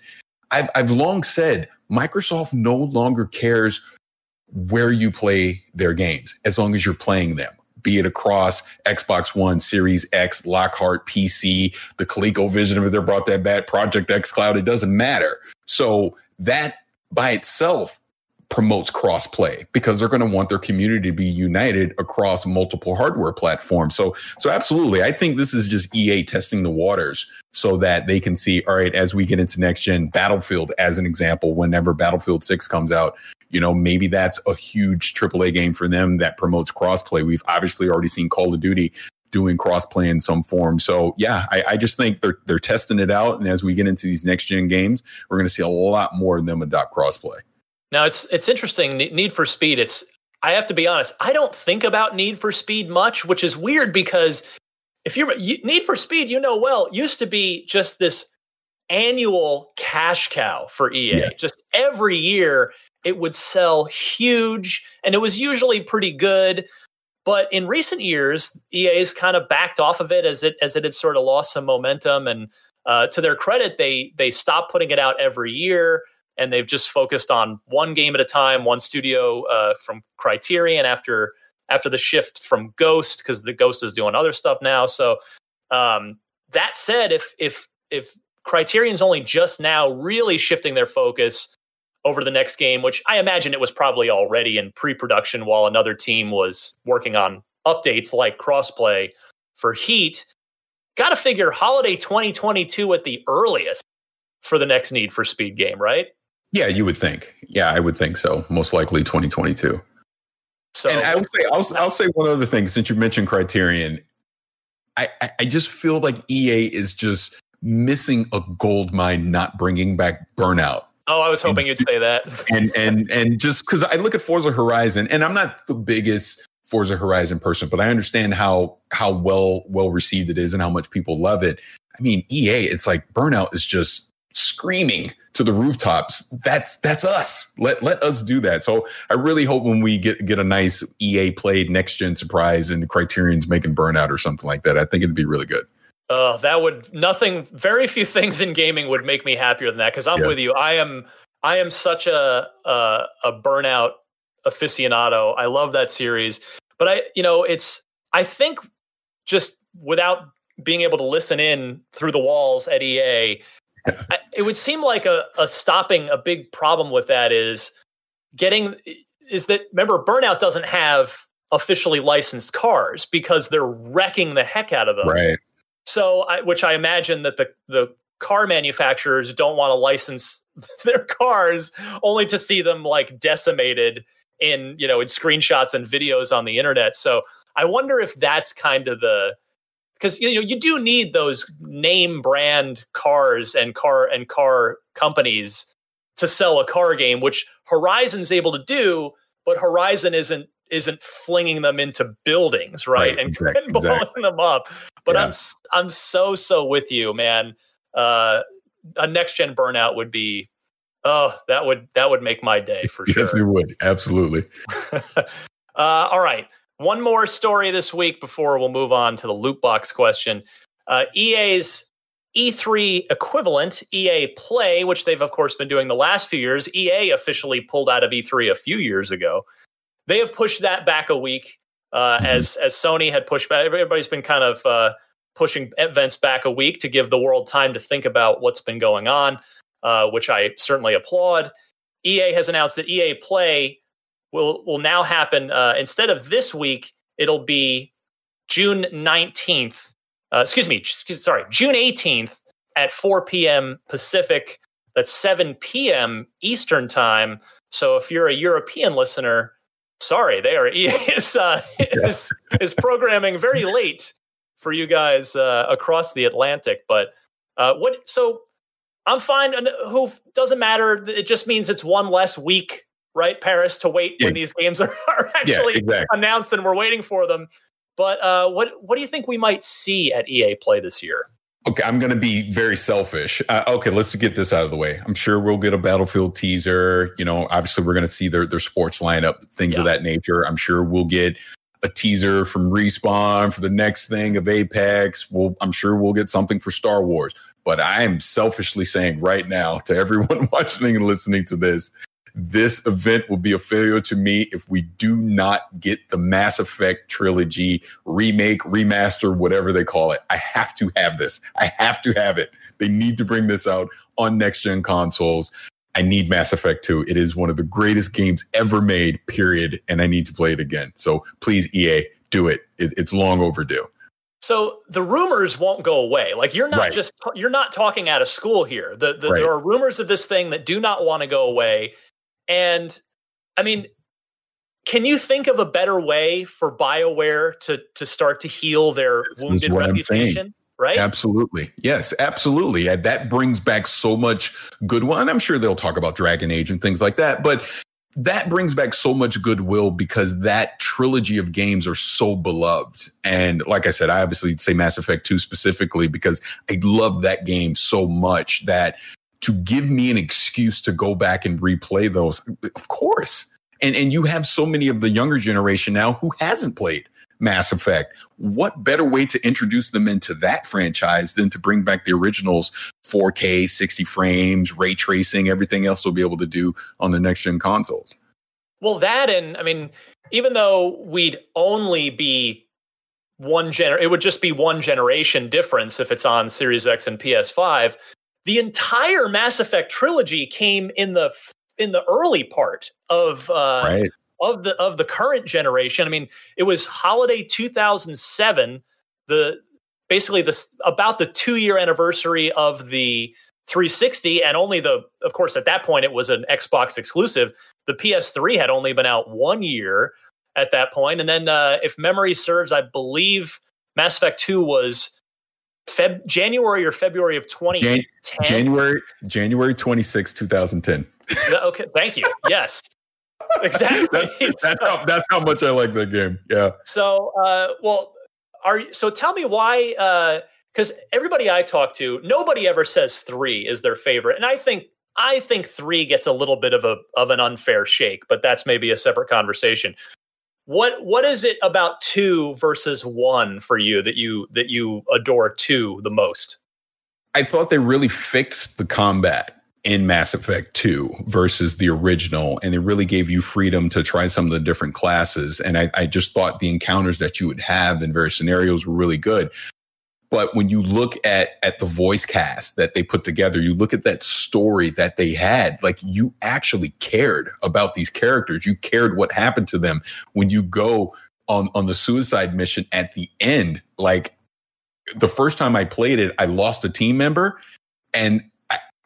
I've I've long said Microsoft no longer cares where you play their games as long as you're playing them. Be it across Xbox One, Series X, Lockhart, PC, the ColecoVision, if they brought that back, Project xCloud, it doesn't matter. So that by itself promotes crossplay because they're going to want their community to be united across multiple hardware platforms. So, so absolutely, I think this is just EA testing the waters so that they can see, all right, as we get into next gen Battlefield, as an example, whenever Battlefield 6 comes out, you know, maybe that's a huge AAA game for them that promotes crossplay. We've obviously already seen Call of Duty doing crossplay in some form. So yeah, I, I, just think they're they're testing it out, and as we get into these next gen games, we're going to see a lot more of them adopt crossplay. Now it's it's interesting. Need for Speed. It's I have to be honest. I don't think about Need for Speed much, which is weird because if you're you, Need for Speed, you know well, used to be just this annual cash cow for EA. Yes. Just every year it would sell huge and it was usually pretty good. But in recent years, EA's kind of backed off of it as it as it had sort of lost some momentum. And uh, to their credit, they they stopped putting it out every year, and they've just focused on one game at a time, one studio uh, from Criterion after after the shift from Ghost because the Ghost is doing other stuff now. So um, that said, if if if Criterion's only just now really shifting their focus over the next game, which I imagine it was probably already in pre production while another team was working on updates like crossplay for Heat. Got to figure holiday 2022 at the earliest for the next Need for Speed game, right? Yeah, you would think. Yeah, I would think so. Most likely 2022. So, and I would say, I'll, I'll say one other thing since you mentioned Criterion. I, I just feel like EA is just missing a gold mine not bringing back Burnout Oh, I was hoping and, you'd say that. and and and just because I look at Forza Horizon, and I'm not the biggest Forza Horizon person, but I understand how how well well received it is and how much people love it. I mean, EA, it's like Burnout is just screaming to the rooftops. That's that's us. Let let us do that. So I really hope when we get get a nice EA played next gen surprise and Criterion's making Burnout or something like that, I think it'd be really good. Uh, that would nothing. Very few things in gaming would make me happier than that. Because I'm yeah. with you. I am. I am such a, a a burnout aficionado. I love that series. But I, you know, it's. I think just without being able to listen in through the walls at EA, I, it would seem like a, a stopping a big problem with that is getting is that remember burnout doesn't have officially licensed cars because they're wrecking the heck out of them. Right. So, I, which I imagine that the the car manufacturers don't want to license their cars only to see them like decimated in you know in screenshots and videos on the internet. So, I wonder if that's kind of the because you know you do need those name brand cars and car and car companies to sell a car game, which Horizon's able to do, but Horizon isn't isn't flinging them into buildings, right, right and, exactly, and blowing exactly. them up. But yeah. I'm I'm so so with you, man. Uh, a next gen burnout would be oh that would that would make my day for sure. Yes, it would absolutely. uh, all right, one more story this week before we'll move on to the loot box question. Uh, EA's E3 equivalent, EA Play, which they've of course been doing the last few years. EA officially pulled out of E3 a few years ago. They have pushed that back a week, uh, mm-hmm. as as Sony had pushed back. Everybody's been kind of uh, pushing events back a week to give the world time to think about what's been going on, uh, which I certainly applaud. EA has announced that EA Play will will now happen uh, instead of this week. It'll be June nineteenth. Uh, excuse me, Excuse, sorry, June eighteenth at 4 p.m. Pacific. That's 7 p.m. Eastern time. So if you're a European listener, sorry, they are is, uh, is is programming very late for you guys uh, across the Atlantic. But uh, what? So I'm fine. Who doesn't matter. It just means it's one less week, right, Parris, to wait yeah. when these games are, are actually yeah, exactly. announced and we're waiting for them. But uh, what what do you think we might see at EA Play this year? Okay, I'm going to be very selfish. Uh, okay, let's get this out of the way. I'm sure we'll get a Battlefield teaser. You know, obviously we're going to see their their sports lineup, things yeah. of that nature. I'm sure we'll get a teaser from Respawn for the next thing of Apex. We'll, I'm sure we'll get something for Star Wars. But I am selfishly saying right now to everyone watching and listening to this, this event will be a failure to me if we do not get the Mass Effect trilogy remake, remaster, whatever they call it. I have to have this. I have to have it. They need to bring this out on next gen consoles. I need Mass Effect 2. It is one of the greatest games ever made, period. And I need to play it again. So please, EA, do it. it it's long overdue. So the rumors won't go away. Like you're not right. just you're not talking out of school here. The, the right. there are rumors of this thing that do not want to go away. And I mean, can you think of a better way for BioWare to to start to heal their this wounded reputation? Right? Absolutely. Yes, absolutely. And that brings back so much goodwill. And I'm sure they'll talk about Dragon Age and things like that. But that brings back so much goodwill because that trilogy of games are so beloved. And like I said, I obviously say Mass Effect 2 specifically because I love that game so much that to give me an excuse to go back and replay those, of course. And and you have so many of the younger generation now who hasn't played Mass Effect. What better way to introduce them into that franchise than to bring back the originals 4K, 60 frames, ray tracing, everything else we'll be able to do on the next gen consoles? Well, that and I mean, even though we'd only be one gener it would just be one generation difference if it's on Series X and PS5 the entire Mass Effect trilogy came in the in the early part of uh, right. of the of the current generation. I mean, it was holiday 2007, the basically the about the 2 year anniversary of the 360 and only the of course at that point it was an Xbox exclusive. The PS3 had only been out 1 year at that point and then uh, if memory serves I believe Mass Effect 2 was Feb January or February of 2010. January January 26, 2010. okay, thank you. Yes. Exactly. that's, that's, how, that's how much I like that game. Yeah. So, uh, well, are so tell me why uh because everybody I talk to, nobody ever says three is their favorite. And I think I think three gets a little bit of a of an unfair shake, but that's maybe a separate conversation. What what is it about two versus one for you that you that you adore two the most? I thought they really fixed the combat in Mass Effect 2 versus the original. And they really gave you freedom to try some of the different classes. And I, I, just thought the encounters that you would have in various scenarios were really good. But when you look at at the voice cast that they put together, you look at that story that they had, like you actually cared about these characters. You cared what happened to them when you go on on the suicide mission at the end. Like the first time I played it, I lost a team member and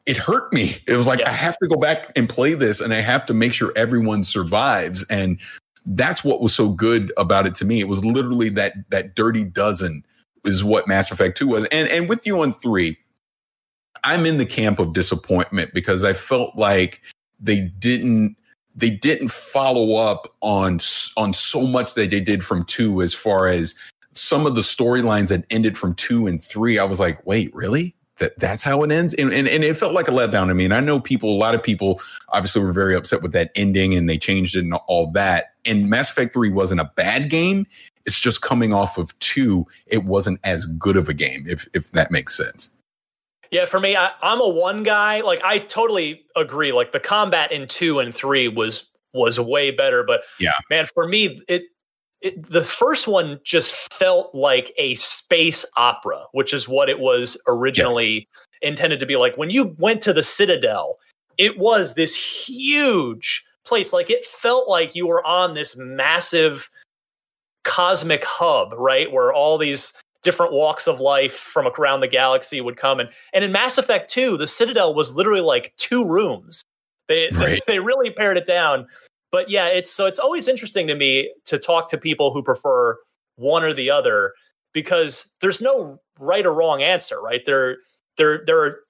it hurt me. It was like yeah. I have to go back and play this and I have to make sure everyone survives and that's what was so good about it to me. It was literally that that dirty dozen is what Mass Effect 2 was. And and with you on 3, I'm in the camp of disappointment because I felt like they didn't they didn't follow up on on so much that they did from 2 as far as some of the storylines that ended from 2 and 3. I was like, "Wait, really?" That that's how it ends, and, and and it felt like a letdown to me. And I know people, a lot of people, obviously were very upset with that ending, and they changed it and all that. And Mass Effect Three wasn't a bad game. It's just coming off of two, it wasn't as good of a game, if if that makes sense. Yeah, for me, I, I'm a one guy. Like I totally agree. Like the combat in two and three was was way better, but yeah, man, for me, it it, the first one just felt like a space opera, which is what it was originally yes. intended to be like. When you went to the Citadel, it was this huge place. Like it felt like you were on this massive cosmic hub, right? Where all these different walks of life from around the galaxy would come. And, and in Mass Effect 2, the Citadel was literally like two rooms. They, right. they, they really pared it down. But yeah, it's so it's always interesting to me to talk to people who prefer one or the other because there's no right or wrong answer, right? There there there are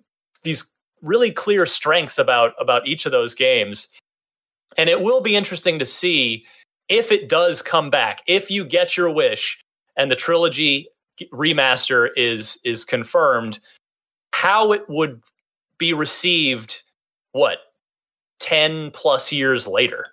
these really clear strengths about about each of those games. And it will be interesting to see if it does come back, if you get your wish and the trilogy remaster is is confirmed, how it would be received what 10 plus years later.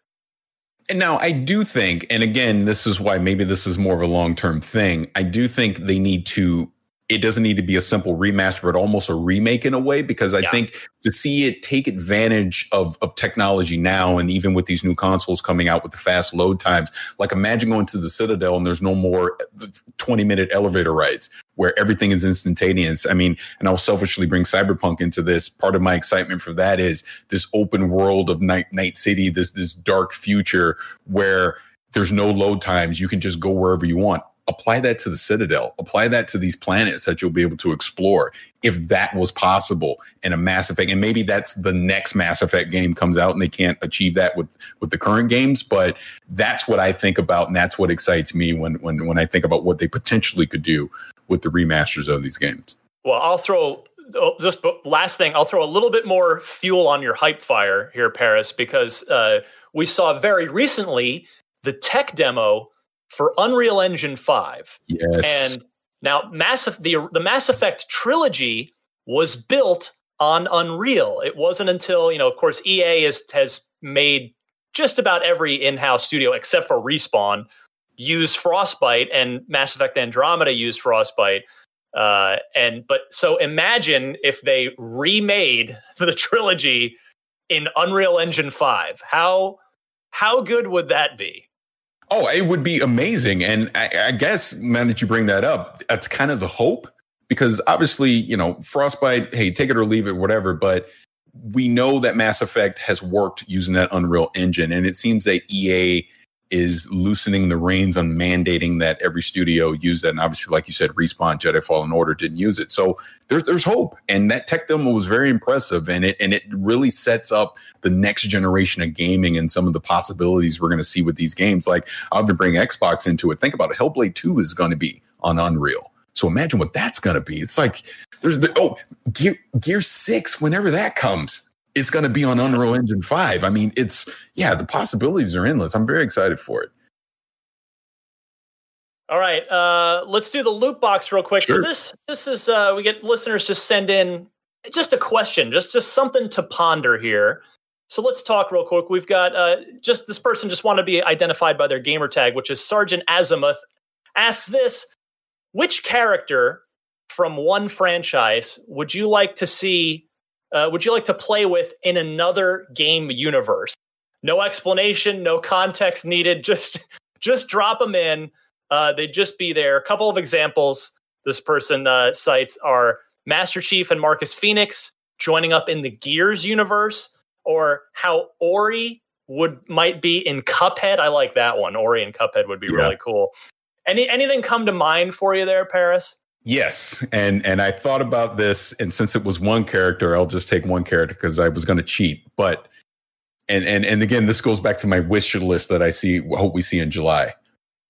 And now I do think, and again, this is why maybe this is more of a long term thing. I do think they need to it doesn't need to be a simple remaster, but almost a remake in a way, because I Yeah. think to see it take advantage of, of technology now, and even with these new consoles coming out with the fast load times, like imagine going to the Citadel and there's no more uh, 20 minute elevator rides where everything is instantaneous. I mean, and I'll selfishly bring Cyberpunk into this. Part of my excitement for that is this open world of Night, Night City, this, this dark future where there's no load times. You can just go wherever you want apply that to the citadel apply that to these planets that you'll be able to explore if that was possible in a mass effect and maybe that's the next mass effect game comes out and they can't achieve that with with the current games but that's what i think about and that's what excites me when when when i think about what they potentially could do with the remasters of these games Well, I'll throw oh, just last thing. I'll throw a little bit more fuel on your hype fire here, Parris, because uh, we saw very recently the tech demo for Unreal Engine Five, yes and now Mass the the Mass Effect trilogy was built on Unreal. It wasn't until you know, of course, EA is, has made just about every in-house studio except for Respawn use Frostbite, and Mass Effect Andromeda used Frostbite. Uh, and but so imagine if they remade the trilogy in Unreal Engine Five. How how good would that be? Oh, it would be amazing. And I, I guess, man, that you bring that up, that's kind of the hope because obviously, you know, Frostbite, hey, take it or leave it, whatever. But we know that Mass Effect has worked using that Unreal Engine. And it seems that EA is loosening the reins on mandating that every studio use that. And obviously, like you said, Respawn, Jedi Fallen Order didn't use it. So there's there's hope. And that tech demo was very impressive. And it and it really sets up the next generation of gaming and some of the possibilities we're going to see with these games. Like I'll even bring Xbox into it. Think about it. Hellblade 2 is going to be on Unreal. So imagine what that's going to be. It's like there's the oh Gear Gear 6 whenever that comes. It's going to be on Unreal Engine 5. I mean, it's yeah, the possibilities are endless. I'm very excited for it. All right, uh, let's do the loot box real quick. Sure. So this this is uh, we get listeners to send in just a question, just just something to ponder here. So let's talk real quick. We've got uh, just this person just want to be identified by their gamer tag, which is Sergeant Azimuth. Asks this: Which character from one franchise would you like to see? Uh, would you like to play with in another game universe? No explanation, no context needed. Just just drop them in. Uh, they'd just be there. A couple of examples this person uh, cites are Master Chief and Marcus Phoenix joining up in the Gears universe, or how Ori would might be in Cuphead. I like that one. Ori and Cuphead would be Yeah. really cool. Any anything come to mind for you there, Parris? Yes, and and I thought about this, and since it was one character, I'll just take one character because I was going to cheat. But and and and again, this goes back to my wish list that I see. Hope we see in July.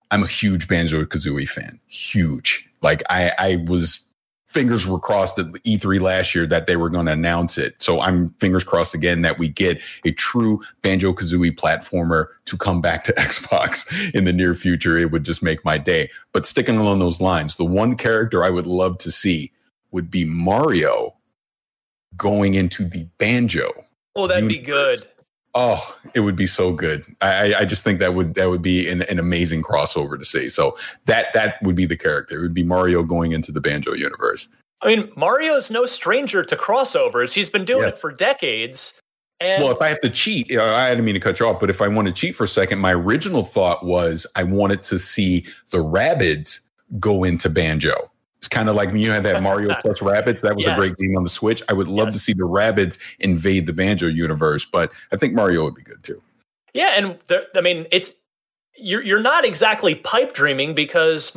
I'm a huge Banjo Kazooie fan, huge. Like I I was fingers were crossed at E3 last year that they were going to announce it. So I'm fingers crossed again that we get a true Banjo Kazooie platformer to come back to Xbox in the near future. It would just make my day. But sticking along those lines, the one character I would love to see would be Mario going into the Banjo. Oh, that'd be good. Oh, it would be so good. I, I- just think that would that would be an, an amazing crossover to see. So that that would be the character. It would be Mario going into the Banjo universe. I mean, Mario's no stranger to crossovers. He's been doing it for decades. And Well, if I have to cheat, uh, I didn't mean to cut you off, but if I want to cheat for a second, my original thought was I wanted to see the Rabbids go into Banjo. It's kind of like when you had that Mario plus Rabbids. That was Yes. a great game on the Switch. I would love Yes. to see the Rabbids invade the Banjo universe, but I think Mario would be good too. Yeah, and there, I mean, it's you're you're not exactly pipe dreaming because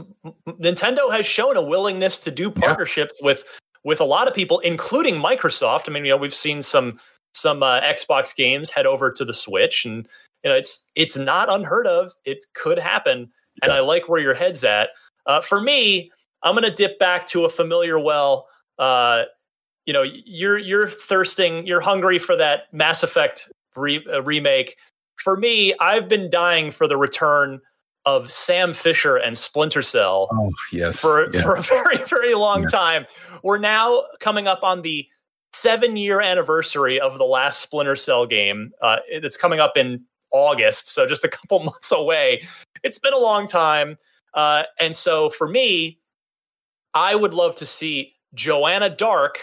Nintendo has shown a willingness to do partnerships with with a lot of people, including Microsoft. I mean, you know, we've seen some some uh, Xbox games head over to the Switch, and you know, it's it's not unheard of. It could happen, and I like where your head's at. Uh, for me, I'm going to dip back to a familiar well. Uh, you know, you're you're thirsting, you're hungry for that Mass Effect re- uh, remake for me, I've been dying for the return of Sam Fisher and Splinter Cell Oh yes, for, Yeah. for a very, very long Yeah. time. We're now coming up on the seven year anniversary of the last Splinter Cell game. Uh, it's coming up in August, so just a couple months away. It's been a long time. Uh, and so for me, I would love to see Joanna Dark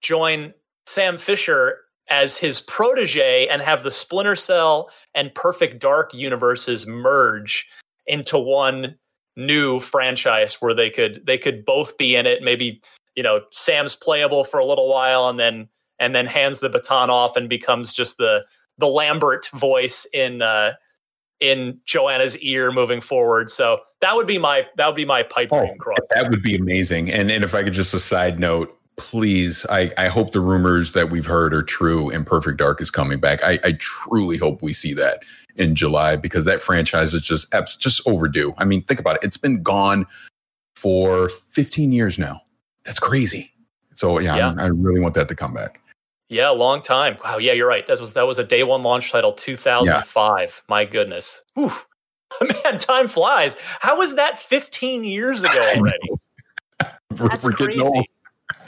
join Sam Fisher as his protege and have the Splinter Cell and Perfect Dark universes merge into one new franchise where they could they could both be in it. Maybe you know Sam's playable for a little while and then and then hands the baton off and becomes just the the Lambert voice in uh, in Joanna's ear moving forward. So that would be my that would be my pipe dream Oh, cross. that would be amazing. And and if I could just a side note, please, I, I hope the rumors that we've heard are true and Perfect Dark is coming back. I, I truly hope we see that in July because that franchise is just just overdue. I mean, think about it. It's been gone for 15 years now. That's crazy. So yeah, Yeah. I, I really want that to come back. Yeah, long time. Wow. Yeah, you're right. That was that was a day one launch title, 2005. My goodness. Whew. Man, time flies. How was that 15 years ago already? We're, That's we're crazy. old.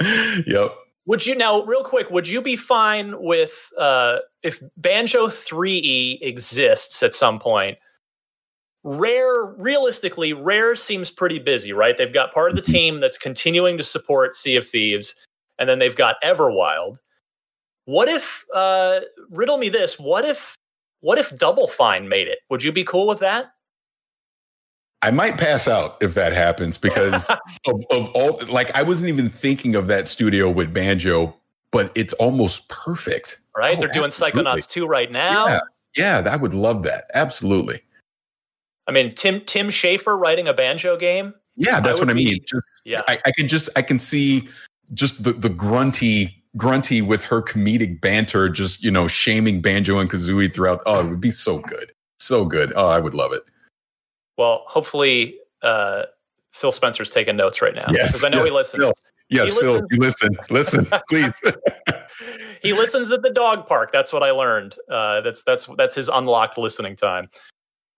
yep. Would you now, real quick, would you be fine with uh, if Banjo-Threeie exists at some point? Rare, realistically, Rare seems pretty busy, right? They've got part of the team that's continuing to support Sea of Thieves, and then they've got Everwild. What if, uh, riddle me this, what if, what if Double Fine made it? Would you be cool with that? I might pass out if that happens because of, of all like I wasn't even thinking of that studio with banjo, but it's almost perfect. Right? Oh, They're doing absolutely. Psychonauts 2 right now. Yeah, yeah, I would love that. Absolutely. I mean, Tim Tim Schafer writing a banjo game. Yeah, that's would what I mean. be- Just Yeah. I, I can just I can see just the the grunty grunty with her comedic banter, just you know, shaming banjo and kazooie throughout. Oh, it would be so good, so good. Oh, I would love it. Well, hopefully uh, Phil Spencer's taking notes right now Yes, because I know yes, he listens. Phil. Yes, He Phil, listens. you listen, listen, please. he listens at the dog park. That's what I learned. Uh, that's that's that's his unlocked listening time.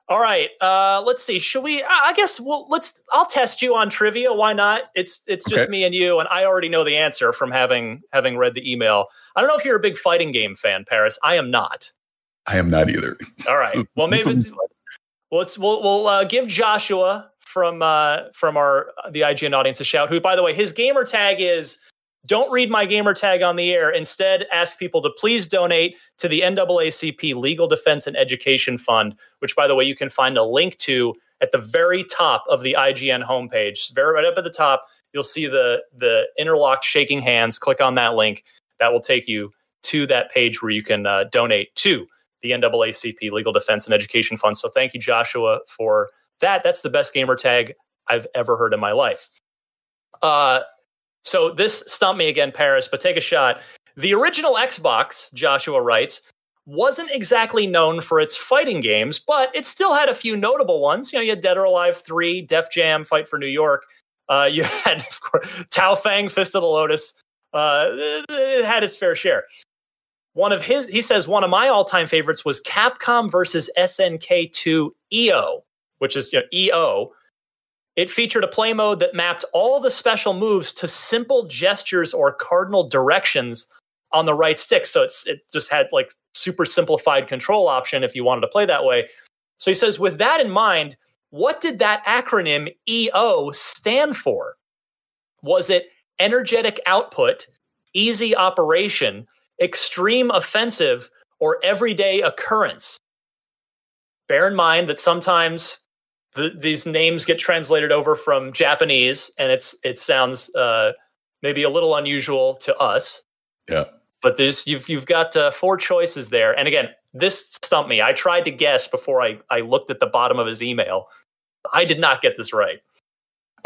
All right, uh, let's see. Should we? I guess well, let's. I'll test you on trivia. Why not? It's it's just Okay. me and you, and I already know the answer from having having read the email. I don't know if you're a big fighting game fan, Parris. I am not. I am not either. All right. So- Well, maybe be well, let's we'll we'll uh, give Joshua from uh, from our the IGN audience a shout. Who, by the way, his gamer tag is. Don't read my gamer tag on the air. Instead, ask people to please donate to the NAACP Legal Defense and Education Fund, which, by the way, you can find a link to at the very top of the IGN homepage. Very right up at the top, you'll see the the interlocked shaking hands. Click on that link. That will take you to that page where you can uh, donate to the NAACP Legal Defense and Education Fund. So thank you, Joshua, for that. That's the best gamer tag I've ever heard in my life. Uh, so this stumped me again, Parris, but take a shot. The original Xbox, Joshua writes, wasn't exactly known for its fighting games, but it still had a few notable ones. You know, you had Dead or Alive 3, Def Jam, Fight for New York. Uh, you had, of course, Tao Feng, Fist of the Lotus. Uh, it- had its fair share one of his he says one of my all-time favorites was capcom versus snk2 eo which is you know, eo it featured a play mode that mapped all the special moves to simple gestures or cardinal directions on the right stick. So it's it just had like super simplified control option if you wanted to play that way. So he says with that in mind what did that acronym eo stand for? Was it energetic output easy operation extreme offensive, or everyday occurrence. Bear in mind that sometimes the, these names get translated over from Japanese, and it's it sounds uh, maybe a little unusual to us. Yeah. But there's you've you've got uh, four choices there, and again, this stumped me. I tried to guess before I I looked at the bottom of his email. I did not get this right.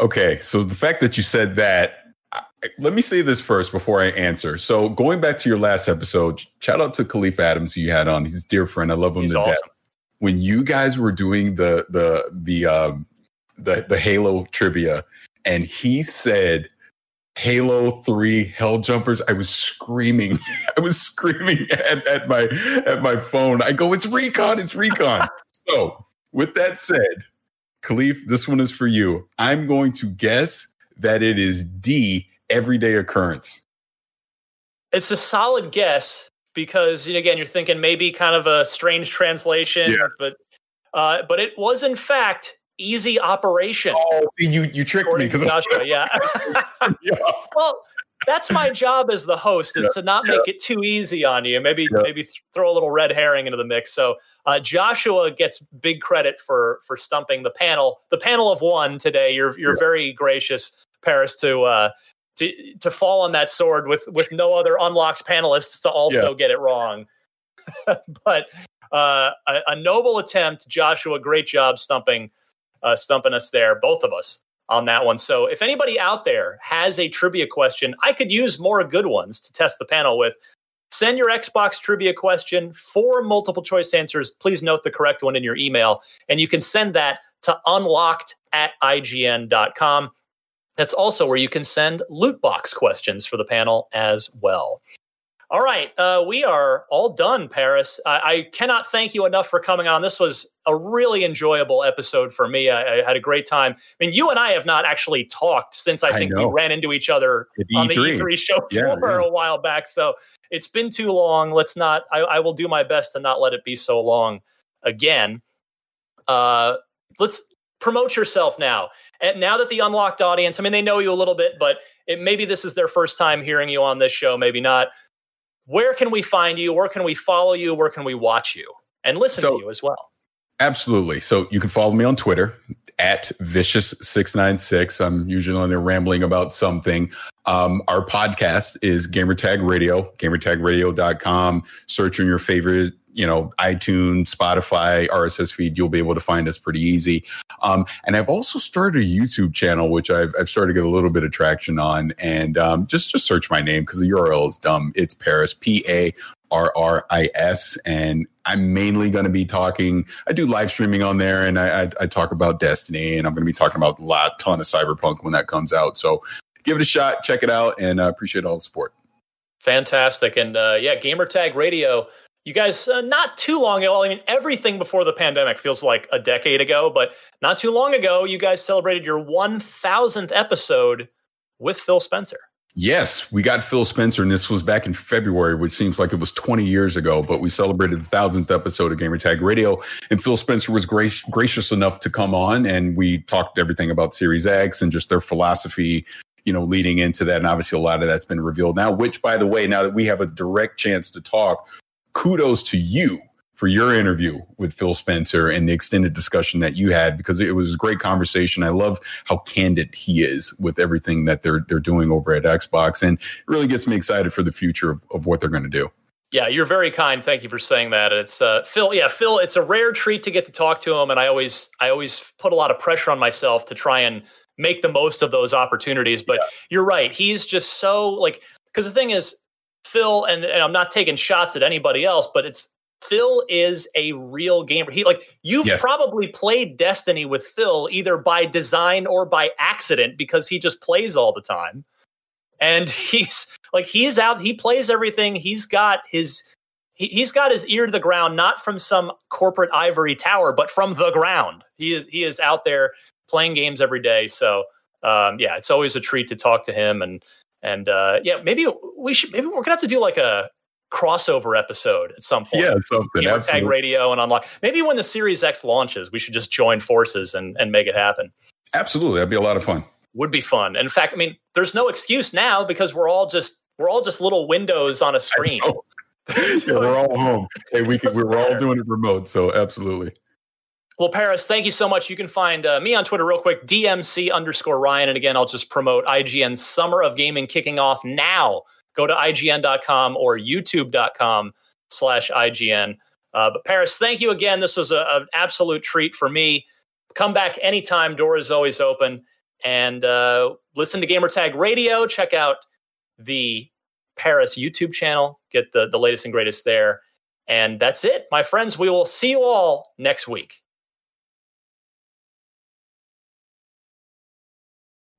Okay, so the fact that you said that, I- let me say this first before I answer. So going back to your last episode, shout out to Kahlief Adams who you had on. He's a dear friend. I love him He's to awesome. death. When you guys were doing the the the um the the Halo trivia, and he said Halo 3 Hell Jumpers, I was screaming. I was screaming at, at my at my phone. I go, it's recon, it's recon. so with that said, Kahlief, this one is for you. I'm going to guess that it is D, everyday occurrence. It's a solid guess because you know, again, you're thinking maybe kind of a strange translation, Yeah. but uh, but it was in fact easy operation. Oh, see, you you tricked me because Joshua, yeah. yeah. well, that's my job as the host is Yeah, to not make it too easy on you. Maybe maybe th- throw a little red herring into the mix. So uh, Joshua gets big credit for for stumping the panel, the panel of one today. You're you're very gracious, Parris, to uh, to to fall on that sword with with no other unlocked panelists to also get it wrong. but uh, a, a noble attempt, Joshua. Great job stumping uh, stumping us there, both of us on that one. So if anybody out there has a trivia question, I could use more good ones to test the panel with. Send your Xbox trivia question for multiple choice answers. Please note the correct one in your email, and you can send that to unlocked at ign.com. That's also where you can send loot box questions for the panel as well. All right, uh, we are all done, Parris. I, I cannot thank you enough for coming on. This was a really enjoyable episode for me. I, I had a great time. I mean, you and I have not actually talked since I I think we ran into each other At on the E3. E3 show Yeah, for yeah. a while back. So it's been too long. Let's not. I, I will do my best to not let it be so long again. Uh, let's promote yourself now. And now that the unlocked audience, I mean, they know you a little bit, but it, maybe this is their first time hearing you on this show. Maybe not. Where can we find you? Where can we follow you? Where can we watch you and listen So- to you as well? Absolutely. So you can follow me on Twitter at vicious696. I'm usually on there rambling about something. Um, our podcast is Gamertag Radio, gamertagradio.com. Search on your favorite, you know, iTunes, Spotify, RSS feed. You'll be able to find us pretty easy. Um, and I've also started a YouTube channel, which I've, I've started to get a little bit of traction on. And um, just, just search my name because the URL is dumb. It's Parris, P A R R I S. And I'm mainly going to be talking. I do live streaming on there, and I, I, I talk about Destiny, and I'm going to be talking about a lot, ton of Cyberpunk when that comes out. So give it a shot, check it out, and uh, appreciate all the support. Fantastic. And uh, yeah, Gamertag Radio, you guys, uh, not too long ago, I mean, everything before the pandemic feels like a decade ago, but not too long ago, you guys celebrated your 1000th episode with Phil Spencer. Yes, we got Phil Spencer, and this was back in February, which seems like it was 20 years ago, but we celebrated the thousandth episode of Gamertag Radio. And Phil Spencer was grace, gracious enough to come on, and we talked everything about Series X and just their philosophy, you know, leading into that. And obviously, a lot of that's been revealed now, which, by the way, now that we have a direct chance to talk, kudos to you for your interview with Phil Spencer and the extended discussion that you had because it was a great conversation. I love how candid he is with everything that they're they're doing over at Xbox, and it really gets me excited for the future of, of what they're going to do. Yeah, you're very kind. Thank you for saying that. It's uh, Phil. Yeah, Phil. It's a rare treat to get to talk to him, and I always, I always put a lot of pressure on myself to try and make the most of those opportunities. But you're right. He's just so like because the thing is, Phil, and, and I'm not taking shots at anybody else, but it's Phil is a real gamer. He like you've Yes. probably played Destiny with Phil either by design or by accident because he just plays all the time. And he's like he's out, he plays everything. He's got his he, he's got his ear to the ground, not from some corporate ivory tower, but from the ground. He is he is out there playing games every day. So um, yeah, it's always a treat to talk to him and and uh, yeah, maybe we should maybe we're gonna have to do like a crossover episode at some point. Yeah, something. Gamer Tag Absolutely. Radio and unlock. Maybe when the Series X launches, we should just join forces and and make it happen. Absolutely. That'd be a lot of fun. Would be fun. And in fact, I mean, there's no excuse now because we're all just we're all just little windows on a screen. know. yeah, we're all home. Hey, we Doesn't we're all doing it remote. So absolutely. Well, Parris, thank you so much. You can find uh, me on Twitter real quick, DMC underscore Ryan. And again, I'll just promote IGN's Summer of Gaming kicking off now. Go to IGN.com or YouTube.com slash IGN. Uh, but Parris, thank you again. This was an absolute treat for me. Come back anytime. Door is always open. And uh, listen to Gamertag Radio. Check out the Parris YouTube channel. Get the, the latest and greatest there. And that's it, my friends. We will see you all next week.